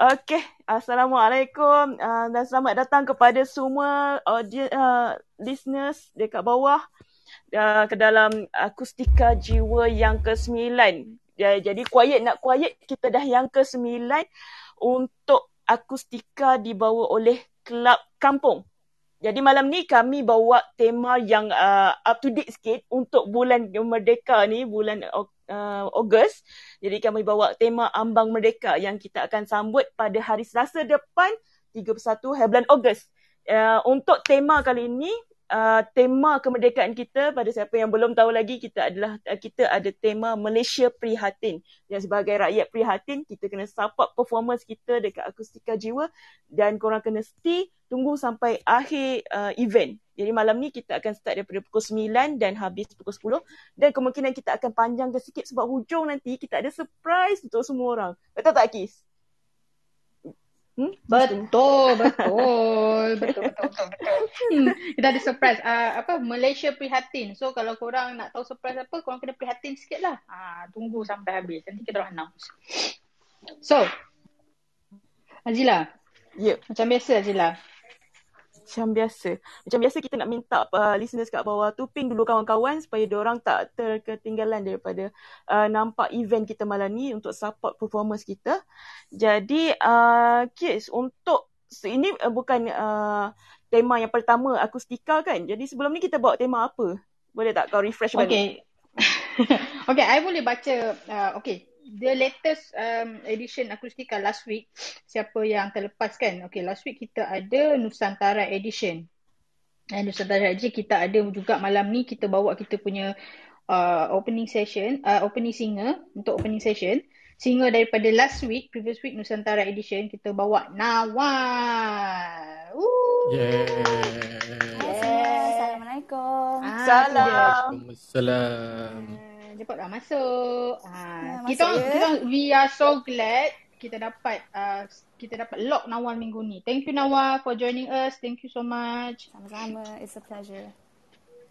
Okey, Assalamualaikum uh, dan selamat datang kepada semua audience uh, listeners dekat bawah uh, ke dalam Akustika Jiwa yang ke-9. Ya, jadi quiet nak quiet kita dah yang ke-9 untuk Akustika dibawa oleh Kelab Kampung. Jadi malam ni kami bawa tema yang uh, up to date sikit untuk bulan Merdeka ni, bulan uh, Ogos. Jadi kami bawa tema Ambang Merdeka yang kita akan sambut pada hari Selasa depan 31 hari bulan Ogos. Uh, untuk tema kali ini, uh, tema kemerdekaan kita pada siapa yang belum tahu lagi kita adalah uh, kita ada tema Malaysia Prihatin. Yang sebagai rakyat prihatin kita kena support performance kita dekat Akustika Jiwa dan korang kena stay tunggu sampai akhir uh, event. Jadi malam ni kita akan start daripada pukul 9 dan habis pukul 10 dan kemungkinan kita akan panjangkan sikit sebab hujung nanti kita ada surprise untuk semua orang. Betul tak Kis? Hmm? Betul, betul, betul, betul, betul, betul. Hmm, kita ada surprise. Uh, apa Malaysia prihatin. So kalau korang nak tahu surprise apa, korang kena prihatin sikit lah. Uh, tunggu sampai habis. Nanti kita orang announce. So, Azila. Ya. Yep. Macam biasa Azila macam biasa. Macam biasa kita nak minta uh, listeners kat bawah tu ping dulu kawan-kawan supaya orang tak terketinggalan daripada uh, nampak event kita malam ni untuk support performance kita. Jadi uh, Kids untuk ini uh, bukan uh, tema yang pertama akustika kan. Jadi sebelum ni kita bawa tema apa? Boleh tak kau refresh balik? Okay. okay, I boleh baca. Uh, okay, the latest um, edition akustika last week siapa yang terlepas kan? Okay last week kita ada Nusantara edition. And Nusantara edition kita ada juga malam ni kita bawa kita punya uh, opening session uh, opening singer untuk opening session. Singer daripada last week previous week Nusantara edition kita bawa Nawa. Yeah. Assalamualaikum. Ah, Salam. Assalamualaikum cepatlah masuk. Ha, ya, kita masuk, kita ya. we are so glad kita dapat uh, kita dapat lock Nawal minggu ni. Thank you Nawal for joining us. Thank you so much. Sama-sama. It's a pleasure.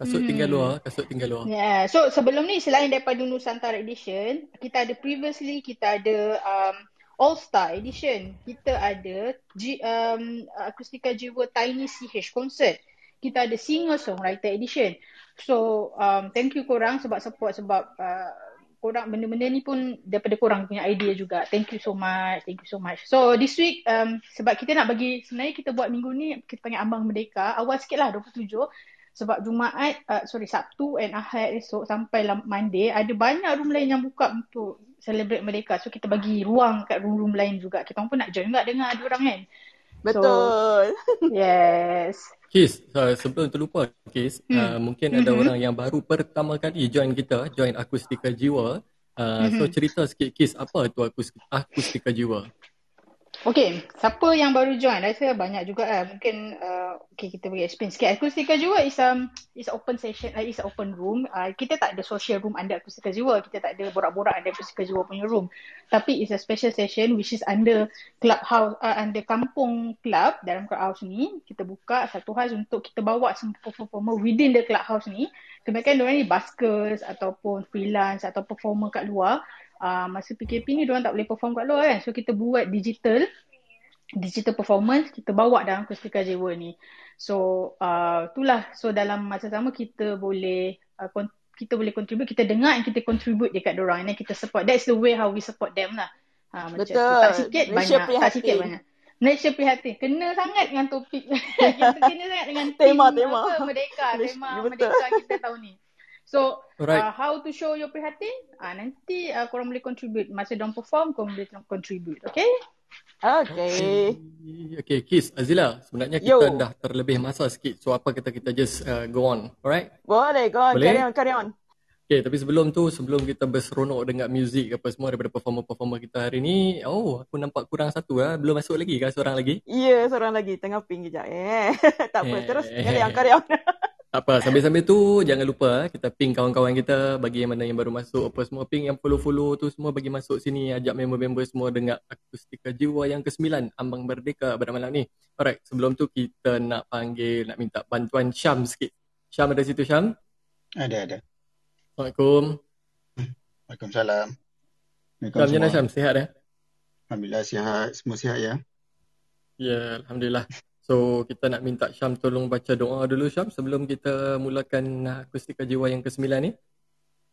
Kasut tinggal hmm. luar, kasut tinggal luar. Yeah. So sebelum ni selain daripada Nusantara edition, kita ada previously kita ada um, All Star edition. Kita ada G, um, Akustika Jiwa Tiny CH concert. Kita ada Singer Songwriter edition. So um, thank you korang sebab support sebab uh, korang benda-benda ni pun daripada korang punya idea juga. Thank you so much. Thank you so much. So this week um, sebab kita nak bagi sebenarnya kita buat minggu ni kita panggil Ambang Merdeka. Awal sikit lah 27 sebab Jumaat, uh, sorry Sabtu and Ahad esok sampai Monday ada banyak room lain yang buka untuk celebrate Merdeka. So kita bagi ruang kat room-room lain juga. Kita pun nak join juga dengar ada orang kan. Betul. So, yes. Kis, uh, sebelum terlupa Kis, hmm. uh, mungkin mm-hmm. ada orang yang baru pertama kali join kita, join Akustika Jiwa. Uh, mm-hmm. So cerita sikit Kis, apa tu Akustika Jiwa? Okay, siapa yang baru join? Rasa banyak juga lah. Mungkin uh, okay, kita bagi explain sikit. Akustika Jiwa is um, is open session, uh, is open room. Uh, kita tak ada social room under Akustika Jiwa. Kita tak ada borak-borak under Akustika Jiwa punya room. Tapi it's a special session which is under clubhouse, uh, under kampung club dalam clubhouse ni. Kita buka satu hal untuk kita bawa semua performer within the clubhouse ni. Kebanyakan mereka ni baskers ataupun freelance atau performer kat luar uh, masa PKP ni diorang tak boleh perform kat luar kan. So kita buat digital digital performance kita bawa dalam Kustika Jewa ni. So uh, itulah so dalam masa sama kita boleh uh, kita boleh contribute, kita dengar and kita contribute dekat diorang and kita support. That's the way how we support them lah. Ha, macam Betul. Tu. Tak sikit Malaysia banyak, prihatin. tak sikit banyak. Malaysia prihatin. Kena sangat dengan topik. kita kena sangat dengan tema, tema. Apa, Merdeka. Tema Merdeka kita tahun ni. So, right. uh, how to show your prihatin? Uh, nanti uh, korang boleh contribute. Masa diorang perform, korang boleh contribute. Okay? Okay. Okay, Kiss, Azila. Sebenarnya kita Yo. dah terlebih masa sikit. So, apa kita kita just uh, go on? Alright? Boleh, go on. Boleh? Carry on, carry on. Okay, tapi sebelum tu, sebelum kita berseronok dengan muzik apa semua daripada performer-performer kita hari ni, oh, aku nampak kurang satu lah. Belum masuk lagi kan seorang lagi? Ya, yeah, seorang lagi. Tengah ping kejap. Eh. tak apa, eh. terus carry on, carry on. Apa, sambil-sambil tu jangan lupa kita ping kawan-kawan kita bagi yang mana yang baru masuk apa semua ping yang follow-follow tu semua bagi masuk sini ajak member-member semua dengar akustika jiwa yang ke-9 Ambang Merdeka pada malam ni. Alright, sebelum tu kita nak panggil nak minta bantuan Syam sikit. Syam ada situ Syam? Ada ada. Assalamualaikum. Waalaikumsalam. Waalaikumsalam. Syam, Syam sihat eh? Alhamdulillah sihat. Semua sihat ya. Ya, Alhamdulillah. So, kita nak minta Syam tolong baca doa dulu Syam sebelum kita mulakan akustika jiwa yang ke-9 ni.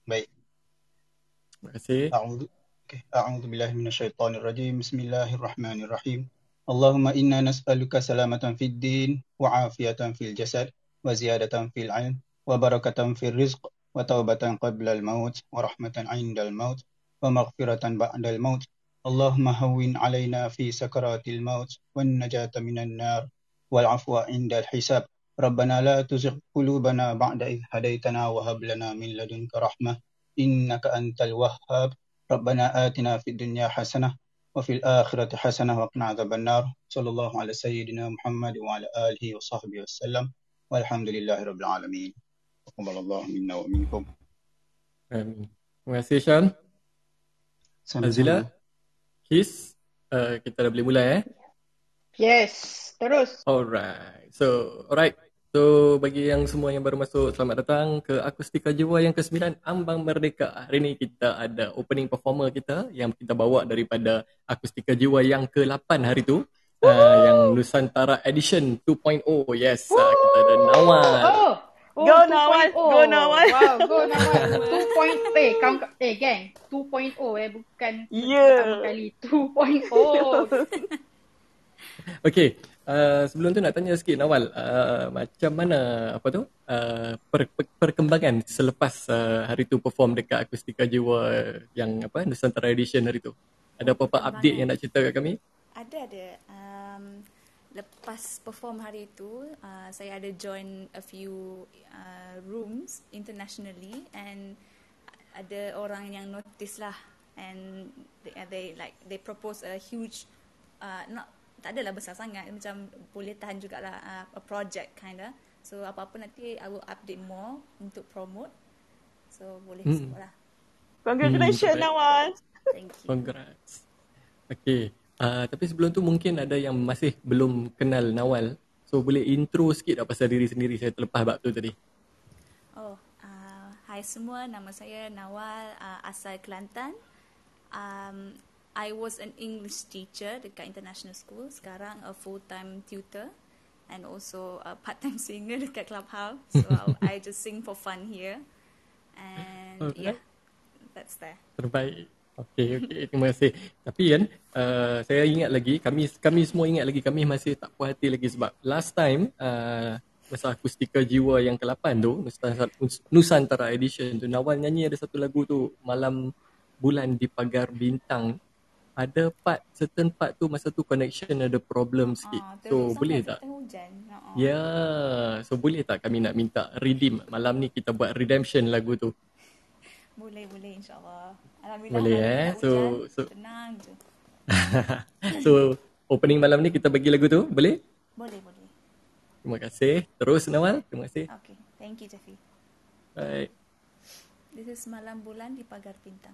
Baik. Terima kasih. A'udzu okay. A'udzu billahi minasyaitonir rajim. Bismillahirrahmanirrahim. Allahumma inna nas'aluka salamatan fid din wa afiatan fil jasad wa ziyadatan fil 'ilm wa barakatan fil rizq wa taubatan qabla al maut wa rahmatan 'inda al maut wa maghfiratan ba'da al maut. Allahumma hawwin 'alaina fi sakaratil maut wan najata minan nar والعفو عند الحساب. ربنا لا تزغ قلوبنا بعد إذ هديتنا وهب لنا من لدنك رحمة إنك أنت الوهاب. ربنا آتنا في الدنيا حسنة وفي الآخرة حسنة وقنا عذاب النار. صلى الله على سيدنا محمد وعلى آله وصحبه وسلم. والحمد لله رب العالمين. تقبل الله منا ومنكم. Amin. Terima kasih Syam. Azila, Kiss, uh, kita dah boleh mulai eh? Yes, terus. Alright. So, alright. So, bagi yang semua yang baru masuk, selamat datang ke Akustika Jiwa yang ke-9 Ambang Merdeka. Hari ni kita ada opening performer kita yang kita bawa daripada Akustika Jiwa yang ke-8 hari tu. Uh, yang Nusantara Edition 2.0. Yes, uh, kita ada Nawal. Oh. Oh, Go Nawal, go Nawal. Wow, go Nawal. 2.0. Eh, kawan, eh gang, 2.0 eh, bukan Yeah. pertama kali. 2.0. Okay, uh, sebelum tu nak tanya sikit Nawal, uh, macam mana apa tu uh, per, per, perkembangan selepas uh, hari tu perform dekat Akustika Jiwa yang apa Nusantara Edition hari tu? Ada apa-apa update yang nak cerita kat kami? Ada ada. Um, lepas perform hari itu, uh, saya ada join a few uh, rooms internationally and ada orang yang notice lah and they, they like they propose a huge uh, not tak adalah besar sangat macam boleh tahan jugalah uh, a project kinda so apa-apa nanti I will update more untuk promote so boleh Hmm. semua lah Congratulations Hmm, Nawal. thank you Congrats. Okay, uh, tapi sebelum tu mungkin ada yang masih belum kenal Nawal. So boleh intro sikit tak pasal diri sendiri saya terlepas bab tu tadi. Oh, uh, hai semua, nama saya Nawal, uh, asal Kelantan. Um, I was an English teacher dekat international school. Sekarang a full-time tutor and also a part-time singer dekat clubhouse. So I just sing for fun here. And Okay. yeah, that's there. Terbaik. Okey, okey. Terima kasih. Tapi kan, uh, saya ingat lagi, kami kami semua ingat lagi, kami masih tak puas hati lagi sebab last time, uh, masa akustika jiwa yang ke-8 tu, Nusantara, Nusantara Edition tu, Nawal nyanyi ada satu lagu tu, Malam Bulan di Pagar Bintang. Ada part, certain part tu, masa tu connection ada problem sikit. Ah, So, boleh tak? hujan. Uh-uh. Ya, so boleh tak kami nak minta redeem malam ni kita buat redemption lagu tu. Boleh, boleh insyaAllah. Alhamdulillah. Boleh, eh? tak So- hujan, so- Tenang je. so opening malam ni kita bagi lagu tu, boleh? Boleh, boleh. Terima kasih. Terus Nawal, terima kasih. Okay, thank you Jeffy. Baik. This is Malam Bulan di Pagar Bintang.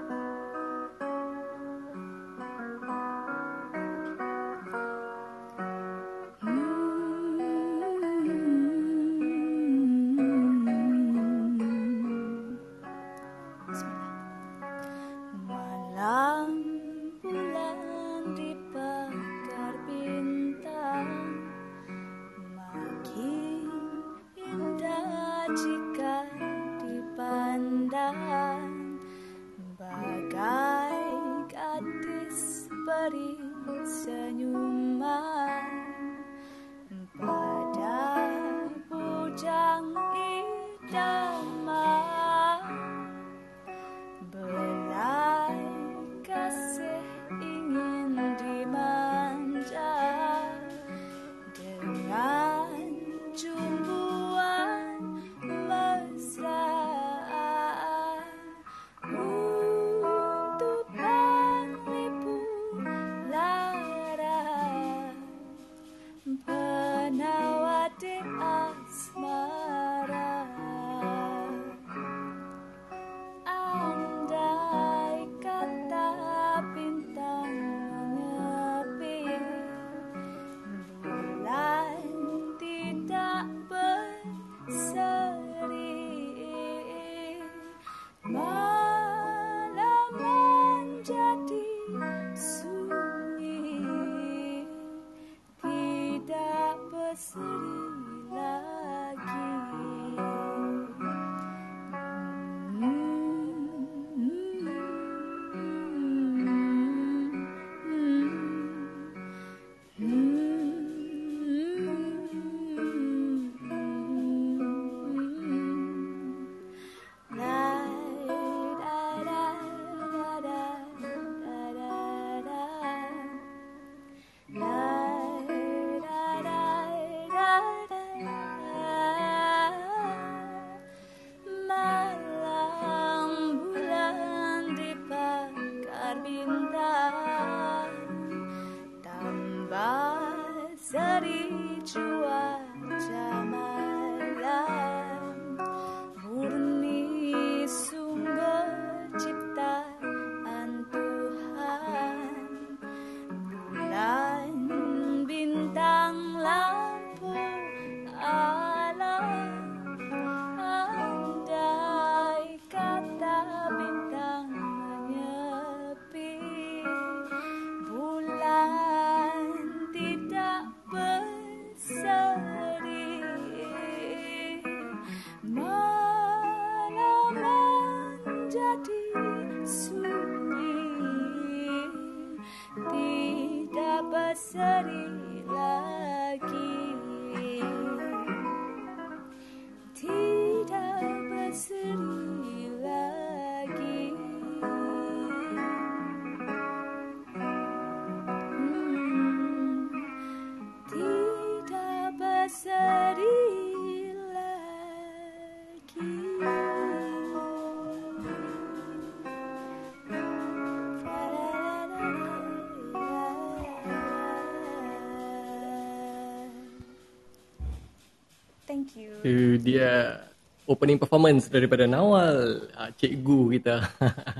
Itu dia opening performance daripada Nawal, ah, cikgu kita.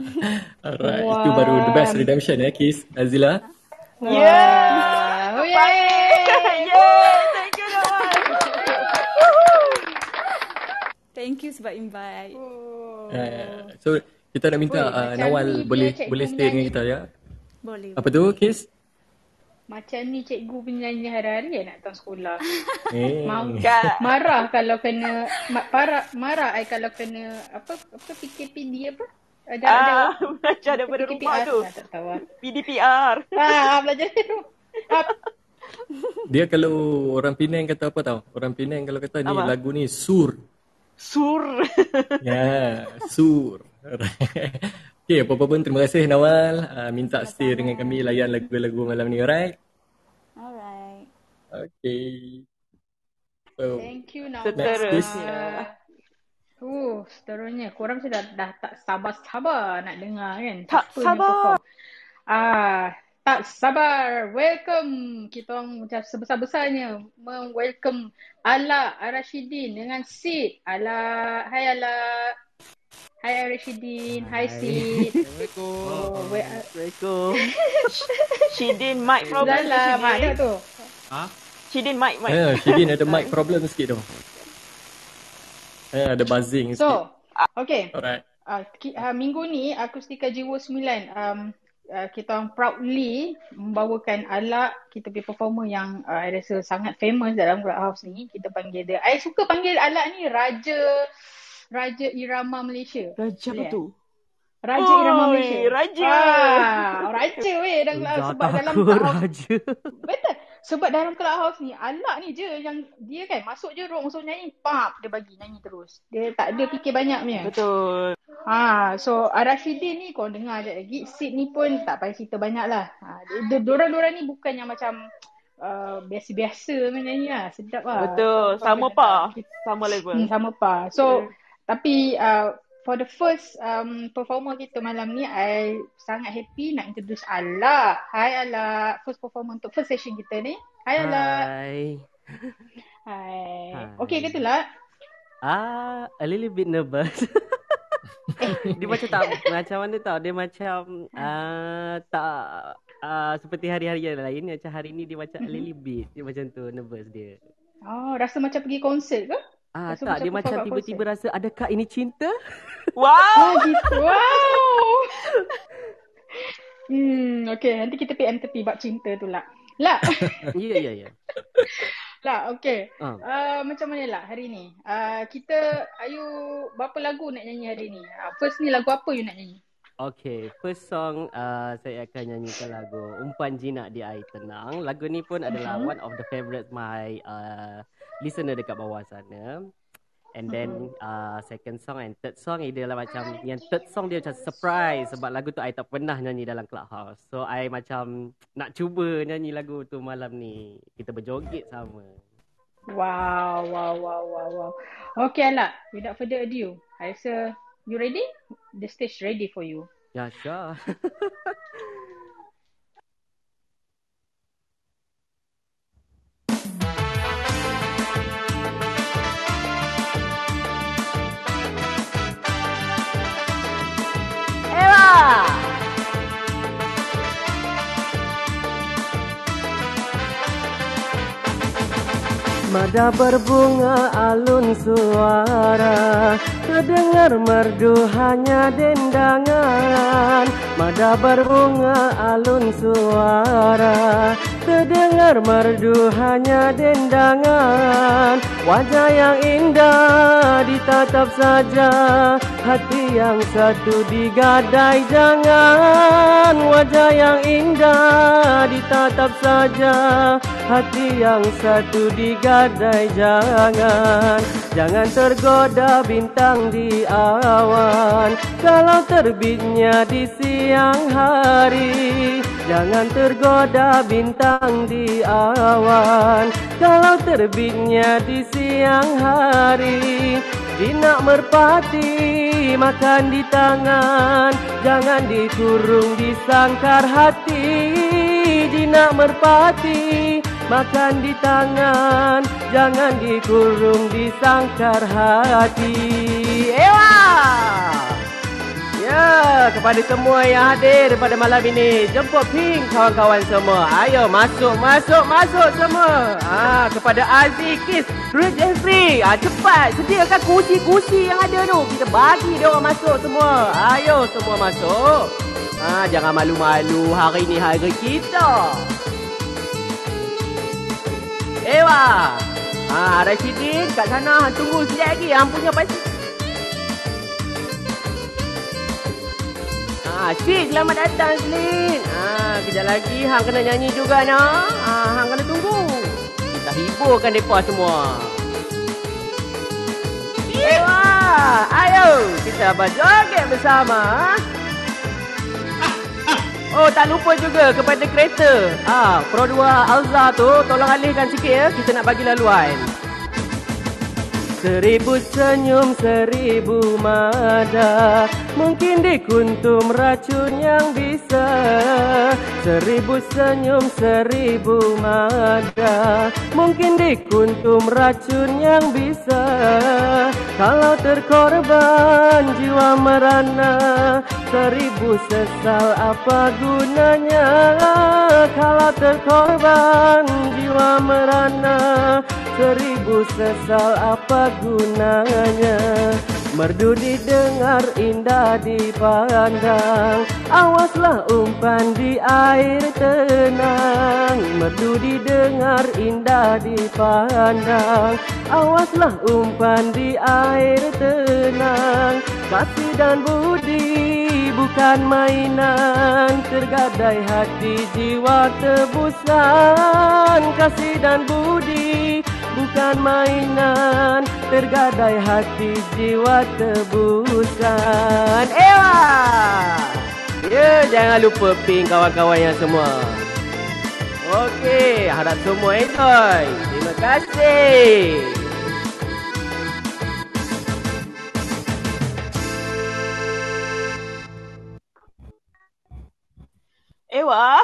Alright, itu baru the best redemption ya, Kis. Azila. Yeah. Oh, yay! Yay! Thank you, Nawal. Thank you sebab invite. Uh, so, kita nak minta uh, Nawal boleh boleh stay dengan menyanyi. kita ya. Boleh. Apa tu, Kis? Macam ni cikgu penyanyi hari-hari nak datang sekolah. Eh. Marah kalau kena ma- marah marah ai kalau kena apa apa PKPD apa? Ada ada Ah, belajar daripada rumah PKPR. tu. Ah, tak tahu. ah. PDPR. Ah, belajar dari rumah. Ah, Dia kalau orang Penang kata apa tau? Orang Penang kalau kata ni Apa? lagu ni sur. Sur. Ya, sur. okay, apa-apa pun terima kasih Nawal. Uh, minta stay dengan kami layan lagu-lagu malam ni, alright? Okay. So, Thank you now. Seterusnya. Uh, seterusnya. Korang mesti dah, dah tak sabar-sabar nak dengar kan? Tak Siapa sabar. Ah, tak sabar. Welcome. Kita orang macam sebesar-besarnya meng-welcome Ala Arashidin dengan Sid. Ala, hai Ala. Hai Arashidin. Hai, Sid. Assalamualaikum. Oh, we- Assalamualaikum. Shidin mic problem. Shidin. Ada tu. Ha? Shidin mic mic. eh, Shidin ada mic problem sikit tu. Eh, ada buzzing sikit. So, okay. Alright. Uh, ki, uh, minggu ni Akustika Jiwa 9 um, uh, kita orang proudly membawakan Alak kita punya performer yang uh, I rasa sangat famous dalam Clubhouse ni kita panggil dia I suka panggil Alak ni Raja Raja Irama Malaysia Raja apa tu? Raja Irama Oi, Malaysia Raja. ah, Raja weh dalam sebab dalam Clubhouse raja. Betul. Sebab dalam Clubhouse ni, Alak ni je yang dia kan masuk je room suruh nyanyi, pap dia bagi nyanyi terus. Dia tak ada fikir banyak punya. Betul. Ha, so Arashidin ni kau dengar je lagi. Sid ni pun tak payah cerita banyak lah. Ha, dorang-dorang ni bukan yang macam uh, biasa-biasa menyanyi lah. Sedap lah. Betul. Sama pa. Sama level. Hmm, sama pa. So, tapi uh, for the first um, performer kita malam ni, I sangat happy nak introduce Ala. Hai Ala. First performer untuk first session kita ni. Hai Ala. Hai. Hai. Hai. Okay ke tu lah? Ah, a little bit nervous. dia macam tak macam mana tau dia macam ah tak ah seperti hari-hari yang lain macam hari ni dia macam a little bit dia macam tu nervous dia Oh, rasa macam pergi konsert ke? Ah Rasa tak macam dia macam tiba-tiba rasa adakah ini cinta Wow. Oh gitu. Wow. hmm, okay. Nanti kita PM tepi bab cinta tu lah. Lah. ya ya ya lah, okay. Ah. Uh, macam mana lah hari ni? Uh, kita, Ayu, berapa lagu nak nyanyi hari ni? Uh, first ni lagu apa you nak nyanyi? Okay, first song uh, saya akan nyanyikan lagu Umpan Jinak di Air Tenang. Lagu ni pun adalah Mhm. one of the favourite my uh, listener dekat bawah sana. And then uh, second song and third song dia adalah macam yang third song dia macam surprise sebab lagu tu I tak pernah nyanyi dalam clubhouse. So I macam nak cuba nyanyi lagu tu malam ni. Kita berjoget sama. Wow, wow, wow, wow, wow. Okay, Alak. Without further ado, I rasa you ready? The stage ready for you. Ya, sure. Mada berbunga alun suara Terdengar merdu hanya dendangan. Mada berbunga alun suara Terdengar merdu hanya dendangan. Wajah yang indah ditatap saja Hati yang satu digadai. Jangan wajah yang indah ditatap saja. Hati yang satu digadai jangan. Jangan tergoda bintang di awan. Kalau terbitnya di siang hari Jangan tergoda bintang di awan. Kalau terbitnya di siang hari Jinak merpati makan di tangan. Jangan dikurung di sangkar hati. Jinak merpati makan di tangan. Jangan dikurung di sangkar hati. Ewa! Ya, kepada semua yang hadir pada malam ini Jemput pink kawan-kawan semua. Ayo masuk, masuk, masuk semua. Ah, Kepada Azikis, Ruth Jeffrey ah, Cepat, sediakan kursi-kursi yang ada tu. Kita bagi dia orang masuk semua. Ayo semua masuk. Ah, Jangan malu-malu, hari ni hari kita. Ewa. Ah, Rashidin kat sana tunggu sekejap lagi. Hang punya pasti. Ah, Sid, selamat datang Slin. Ah, kejap lagi hang kena nyanyi juga nah. Ah, hang kena tunggu. Kita hiburkan depa semua. Ewa, ayo kita berjoget bersama. Oh, tak lupa juga kepada kereta. Ah, Pro 2 Alza tu tolong alihkan sikit ya. Kita nak bagi laluan. Seribu senyum, seribu mada. Mungkin dikuntum racun yang bisa. Seribu senyum, seribu mada. Mungkin dikuntum racun yang bisa. Kalau terkorban jiwa merana Seribu sesal apa gunanya? Kalau terkorban jiwa merana Seribu sesal apa gunanya? Merdu didengar indah dipandang Awaslah umpan di air tenang. Merdu didengar indah dipandang Awaslah umpan di air tenang. Kasih dan budi bukan mainan. Tergadai hati jiwa tebusan Kasih dan budi bukan mainan Tergadai hati jiwa tebusan Ewa! Ya, jangan lupa ping kawan-kawan yang semua Okey, harap semua enjoy Terima kasih Ewa.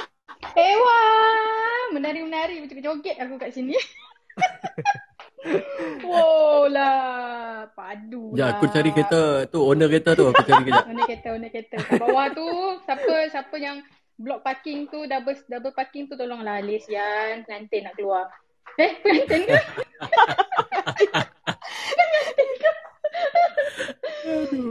Ewa! Menari-menari macam joget aku kat sini. wow lah. Padu Ya, lah. aku cari kereta tu, owner kereta tu aku cari kejap. Owner kereta, owner kereta. Kat bawah tu, siapa siapa yang block parking tu, double double parking tu tolonglah Alis Yan. Pengantin nak keluar. Eh, pengantin ke? pengantin ke?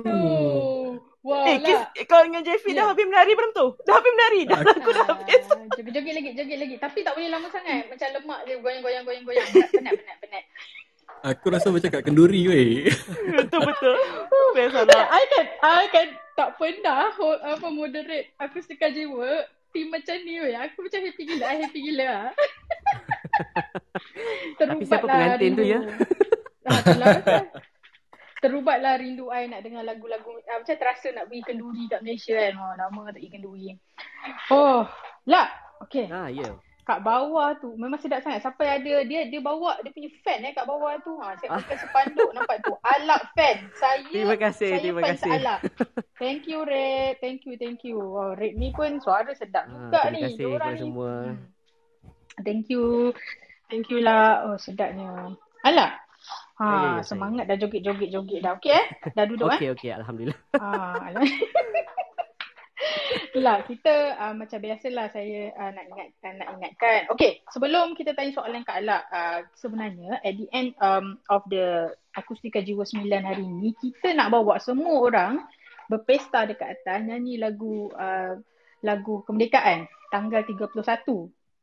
Oh. Wow Eh, lah. kau dengan Jeffy Ya. dah habis menari belum tu? Dah habis menari dah. Aku dah habis. Ah, Joget-joget lagi, joget lagi. Tapi tak boleh lama sangat. Macam lemak je goyang-goyang goyang-goyang. Penat, penat, penat, penat. Aku rasa macam kat kenduri weh. betul betul. Biasalah. I kan, I kan tak pernah hold, apa moderate akustika jiwa team macam ni weh. Aku macam happy gila, I happy gila. lah. Tapi siapa pengantin tu ya? Ah. Terubatlah rindu I nak dengar lagu-lagu ah, macam terasa nak pergi kenduri kat Malaysia kan. Oh, lama tak pergi kenduri. Oh, lah. Okay. Ah, ya. kat bawah tu memang sedap sangat. Siapa yang ada dia dia bawa dia punya fan eh kat bawah tu. Ha saya pakai sepanduk nampak tu. Alak fan. Saya Terima kasih, saya terima fans kasih. Alak. Thank you Red. Thank you, thank you. Oh, Red ni pun suara sedap Ah, juga terima ni. kasih Diorang kepada ni. semua. Hmm. Thank you. Thank you lah. Oh, sedapnya. Alak. Ya, ya, Ha, ya, semangat dah joget-joget-joget dah. Okey eh? Dah duduk eh? Okey, okey. Alhamdulillah. Ah, alah. Itulah kita uh, macam biasalah saya uh, nak ingatkan nak ingatkan. Okey, sebelum kita tanya soalan Kak Alak, uh, sebenarnya at the end um, of the Akustika Jiwa 9 hari ni kita nak bawa semua orang berpesta dekat atas nyanyi lagu uh, lagu kemerdekaan tanggal 31.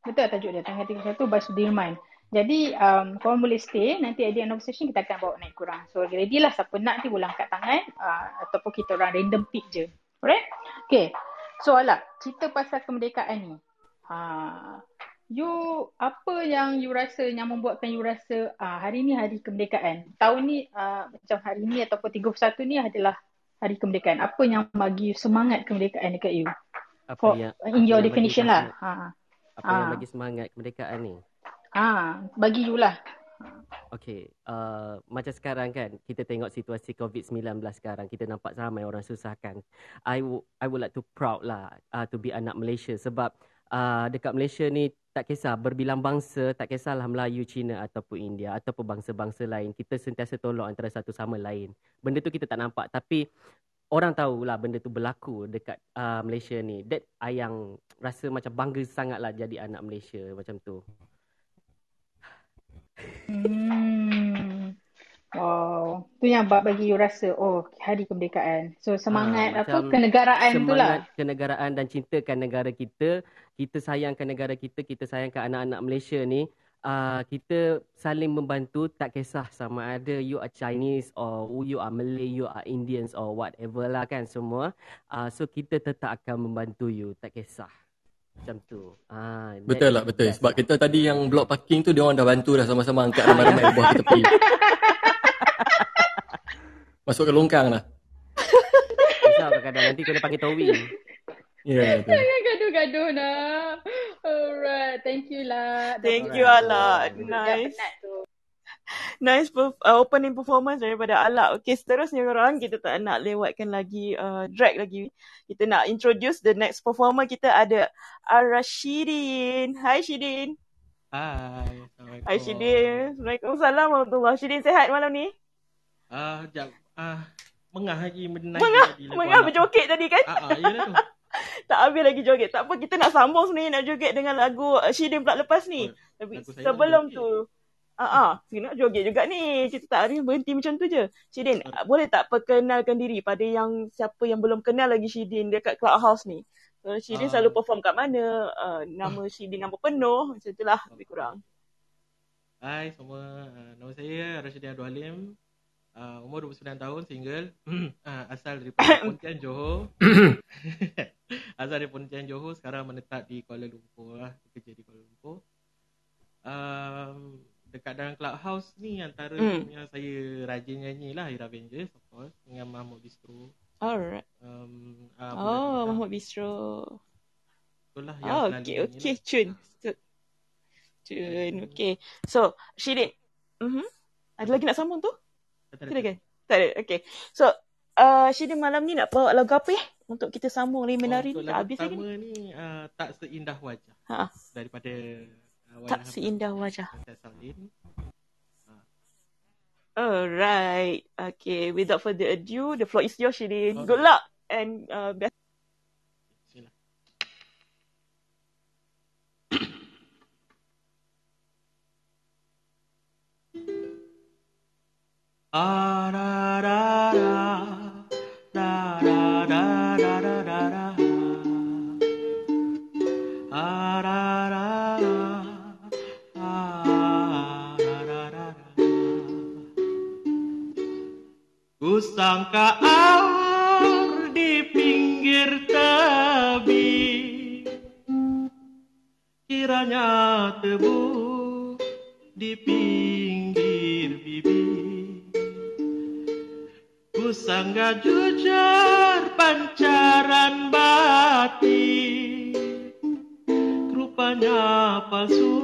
Betul tajuk dia tanggal 31 by Sudirman. Jadi um, korang boleh stay nanti at the end of session kita akan bawa naik korang. So ready lah siapa nak nanti boleh angkat tangan uh, ataupun kita orang random pick je. Alright? Okay. So Ala, cerita pasal kemerdekaan ni. Ha, you apa yang you rasa yang membuatkan you rasa ah, hari ni hari kemerdekaan. Tahun ni ah, macam hari ni ataupun 31 ni adalah hari kemerdekaan. Apa yang bagi you semangat kemerdekaan dekat you? Apa For, yang in your yang definition lah. Ha. Apa yang Ah. bagi semangat kemerdekaan ni? Ah, bagi you lah. Okay, uh, macam sekarang kan, kita tengok situasi COVID-19 sekarang, kita nampak ramai orang susah kan. I, w- I would like to proud lah uh, to be anak Malaysia sebab uh, dekat Malaysia ni tak kisah berbilang bangsa, tak kisahlah Melayu, Cina ataupun India ataupun bangsa-bangsa lain, kita sentiasa tolong antara satu sama lain. Benda tu kita tak nampak tapi orang tahulah benda tu berlaku dekat uh, Malaysia ni. That I yang rasa macam bangga sangatlah jadi anak Malaysia macam tu. Hmm. Wow. Tu yang ba- bagi you rasa, oh hari kemerdekaan. So semangat Ah, apa kenegaraan tu lah. semangat kenegaraan dan cintakan negara kita. Kita sayangkan negara kita, kita sayangkan anak-anak Malaysia ni. Uh, kita saling membantu tak kisah sama ada you are Chinese or you are Malay, you are Indians or whatever lah kan semua. Uh, so kita tetap akan membantu you, tak kisah. Macam tu. Ah, Betul lah, betul. Sebab lah. kita tadi yang blok parking tu, dia orang dah bantu dah sama-sama angkat ramai-ramai buah ke tepi. Masuk ke longkang lah. Kisah kadang-kadang nanti kena panggil towing. Ya, yeah. Jangan gaduh-gaduh nak. Alright, thank you lah. Thank you tu. Dah Nice. penat tu. Nice perf- uh, opening performance daripada Ala. Okay, seterusnya korang kita tak nak lewatkan lagi uh, drag lagi. Kita nak introduce the next performer kita ada Arashidin. Hai Shidin. Hai, Assalamualaikum. Hai Shidin. Waalaikumsalam warahmatullahi Shidin sehat malam ni? Ah, jap. Ah, mengah lagi menang Mengah, tadi mengah berjoget tadi kan? Ah, ah, yalah tu. tak habis lagi joget. Tak apa, kita nak sambung sebenarnya nak joget dengan lagu uh, Shidin pula lepas ni. Oh, Tapi sebelum tu, ah ah, kita nak joget juga ni. Kita tak ada berhenti macam tu je. Shidin, uh, boleh tak perkenalkan diri pada yang siapa yang belum kenal lagi Shidin dekat Clubhouse ni? So, Shidin Ah. selalu perform kat mana? Uh, nama Shidin nama penuh, macam itulah lebih kurang. Hai semua, Ah, nama saya Rashidin Abdul Halim. Ah, umur 29 tahun, single. Ah, asal daripada Pontian, Johor. asal dari Pontian, Johor. Sekarang menetap di Kuala Lumpur lah. Bekerja di Kuala Lumpur. Um, dekat dalam clubhouse ni antara Hmm. yang saya rajin nyanyi lah Ira Avengers of course dengan Mahmud Bistro. Alright. Um, ah, Oh, Bintang. Mahmud Bistro. Itulah yang Oh, okay, okay, lah. Cun. Cun, okay. So, Shidin. Mm-hmm. Ada lagi nak sambung tu? Tak ada, kan? Tak ada. Okay. So, uh, Shidin malam ni nak bawa lagu apa ya? Untuk kita sambung lagi menari Oh, ni. Tak habis lagi ni. ni uh, tak seindah wajah Ha. daripada uh, Tak seindah wajah. Saya Salin. Alright. Okay. Without further ado, the floor is yours, Shidin. Okay. Good luck. And uh, best Kusangka jujur pancaran batin. Rupanya palsu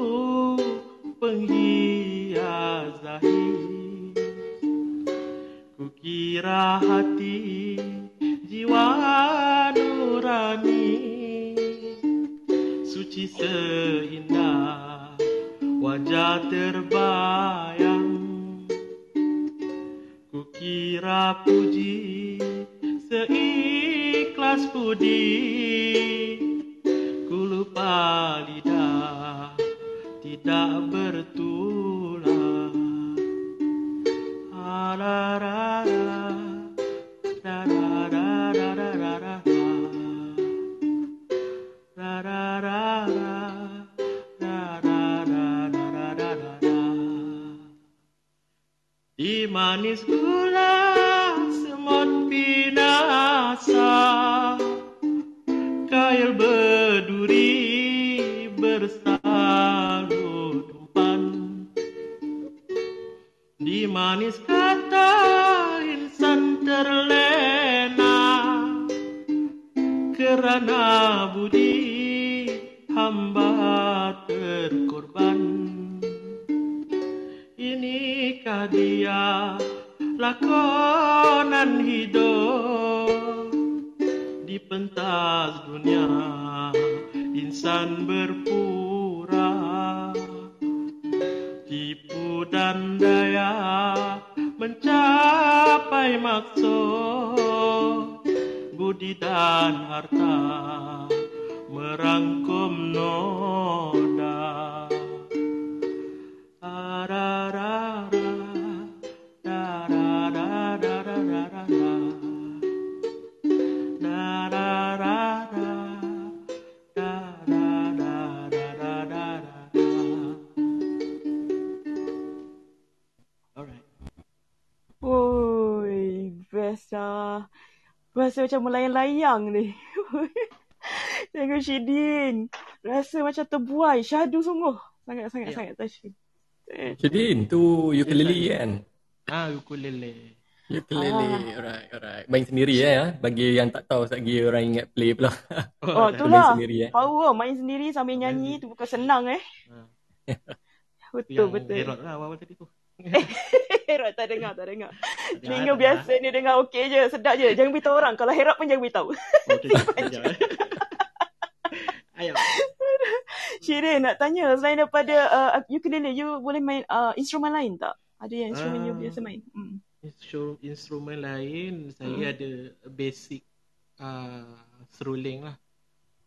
macam melayang-layang ni. Tengok Shidin. Rasa macam terbuai. Syahdu sungguh. Sangat-sangat Ya. sangat touching. Eh, Shedin, tu ukulele kan? Ah, ukulele. Ukulele, alright, alright. Main sendiri eh, ah. bagi yang tak tahu lagi orang ingat play pula. Oh, Main itulah. sendiri eh. Power main sendiri sambil nyanyi tu bukan senang eh. Ah. Tu Betul yang betul. Herod lah awal tadi tu. Herod tak dengar, tak dengar. Telinga biasa ni dengar okey je, sedap je. Jangan beritahu orang. Kalau Herod pun jangan beritahu. Okey, sekejap. Ayo. Shirin nak tanya selain daripada uh, ukulele, you boleh main uh, instrumen lain tak? Ada yang instrumen you Ah. biasa main? Hmm. Instru- instrumen lain saya Hmm. ada basic uh, seruling lah.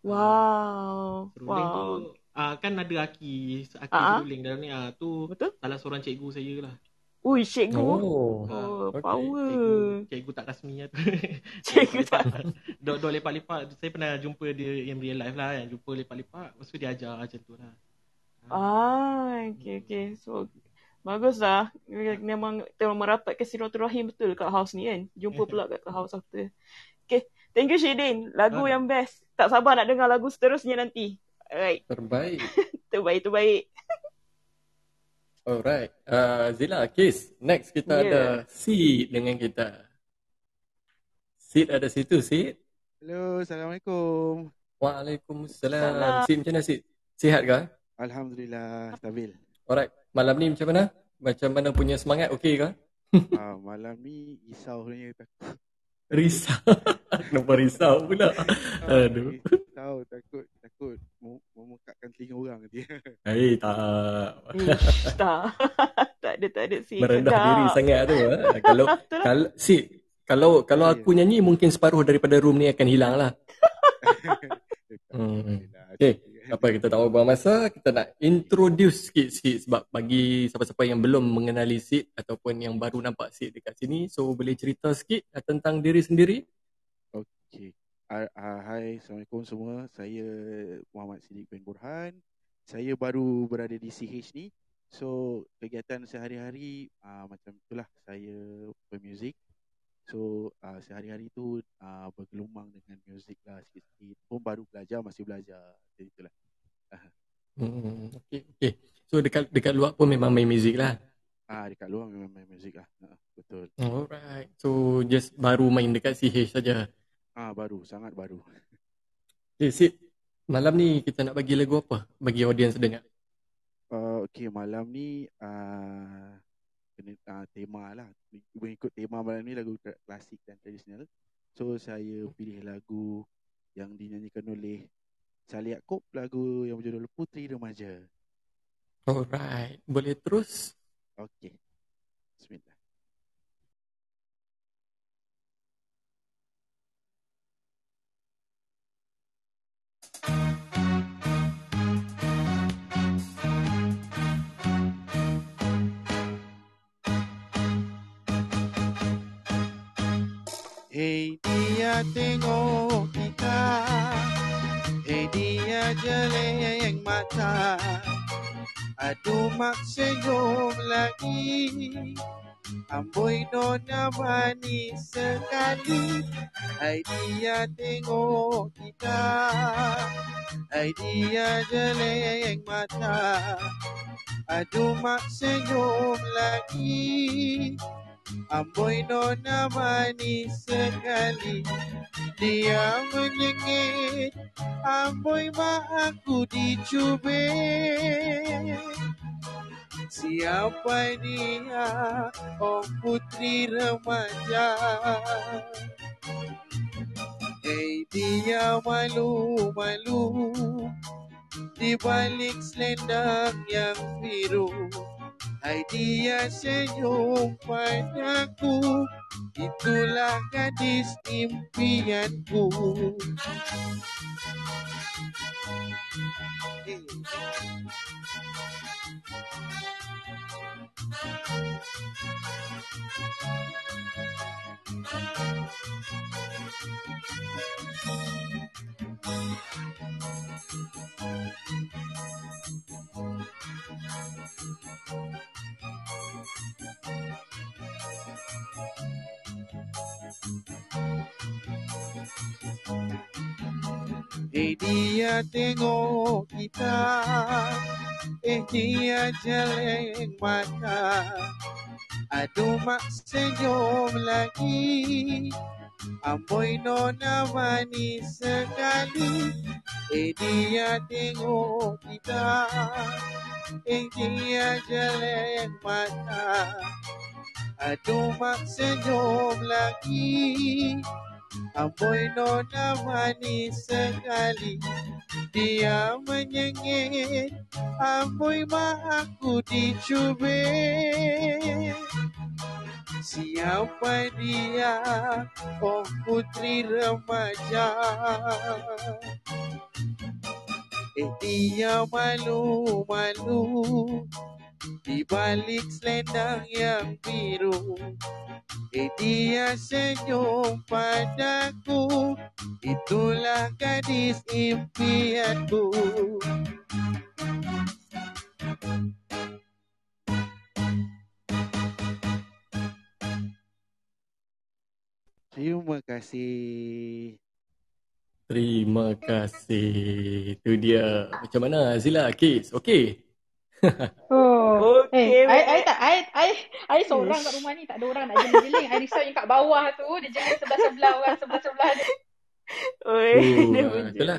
Wow. Seruling Wow. tu uh, kan ada aki aki ah. seruling dalam ni ah tu Betul? salah seorang cikgu saya lah. Ui, cikgu. Oh. Oh, okay. power. Cikgu, cikgu tak rasmi lah tu. Cikgu tak. Dok dok lepak-lepak saya pernah jumpa dia in real life lah yang jumpa lepak-lepak lepas tu dia ajar macam tu lah. Ah, okay, okay. So, bagus lah. Memang kita merapatkan silaturahim betul kat house ni kan. Jumpa pula kat house after. Okay, thank you Shidin. Lagu Ah. yang best. Tak sabar nak dengar lagu seterusnya nanti. Alright, Terbaik. terbaik, terbaik. Alright. Uh, Zila, Kis. Next kita Yeah. ada Sid dengan kita. Sid ada situ, Sid. Hello, Assalamualaikum. Waalaikumsalam. Salam. Sid macam mana, Sid? Sihat ke? Alhamdulillah, stabil. Alright. Malam ni macam mana? Macam mana punya semangat? Okey ke? ah, malam ni risau sebenarnya takut. Risau. Kenapa risau pula? Aduh. Risau, takut, takut mem- memekakkan telinga orang dia. Hei, tak. Ish, tak. tak ada, tak ada. Si, Merendah sedap. diri sangat tu. Ha? Kalau, lah. kalau, Sid, kalau, kalau aku nyanyi, mungkin separuh daripada room ni akan hilang lah. Hmm. Okay, apa kita tak buang masa, kita nak introduce sikit Sid sebab bagi siapa-siapa yang belum mengenali Sid ataupun yang baru nampak Sid dekat sini, so boleh cerita sikit tentang diri sendiri? Okey. Ah, ah, hai, Assalamualaikum semua. Saya Muhammad Siddiq bin Burhan. Saya baru berada di CH ni. So, kegiatan sehari-hari ah, macam itulah saya bermuzik. So, ah, sehari-hari tu ah, bergelumang dengan muzik lah sikit-sikit. Pun baru belajar, masih belajar. Jadi itulah. Hmm, okay, okay. So dekat dekat luar pun memang main muzik lah. Ah, dekat luar memang main muzik lah. Ah, betul. Alright. So just baru main dekat CH saja. Ah, baru, sangat baru. Okay, Sid. Malam ni kita nak bagi lagu apa bagi audiens dengar? Uh, okay, malam ni uh, kena uh, tema lah. Mengikut tema malam ni lagu klasik dan tradisional. So saya pilih lagu yang dinyanyikan oleh Salih Yaakob, lagu yang berjudul Putri Remaja. Alright. Boleh terus? Okay. Hey dia tengok kita. Hey dia jeleng mata. Aduh mak senyum lagi. Amboi nona manis sekali. Hai dia tengok kita. Hai dia jeleng mata. Aduh mak senyum lagi Amboi nona manis sekali. Dia menyengit. Amboi mak aku dicubit. Siapa dia? Oh putri remaja. Hei dia malu-malu. Di balik selendang yang biru Hai dia senyum padaku Itulah gadis impianku Hey. Eh dia tengok kita Eh dia jeleng mata Aduh mak senyum lagi Amboi nona manis sekali Eh dia tengok kita. Eh dia jeleng mata Aduh mak senyum lagi Amboi nona manis sekali. Dia menyengit. Amboi mak aku dicubit. Siapa dia? Oh putri remaja. Eh dia malu-malu Di balik selendang yang biru Eh dia senyum padaku Itulah gadis impianku Terima kasih Terima kasih. Itu dia. Macam mana Azila? Kids, okey? Oh. Okey, Eh, I, I tak, I, I, I seorang kat rumah ni tak ada orang nak jeling-jeling. I risau yang kat bawah tu, dia jeling sebelah-sebelah orang sebelah-sebelah dia. Oi, Oh, dia ah, itulah.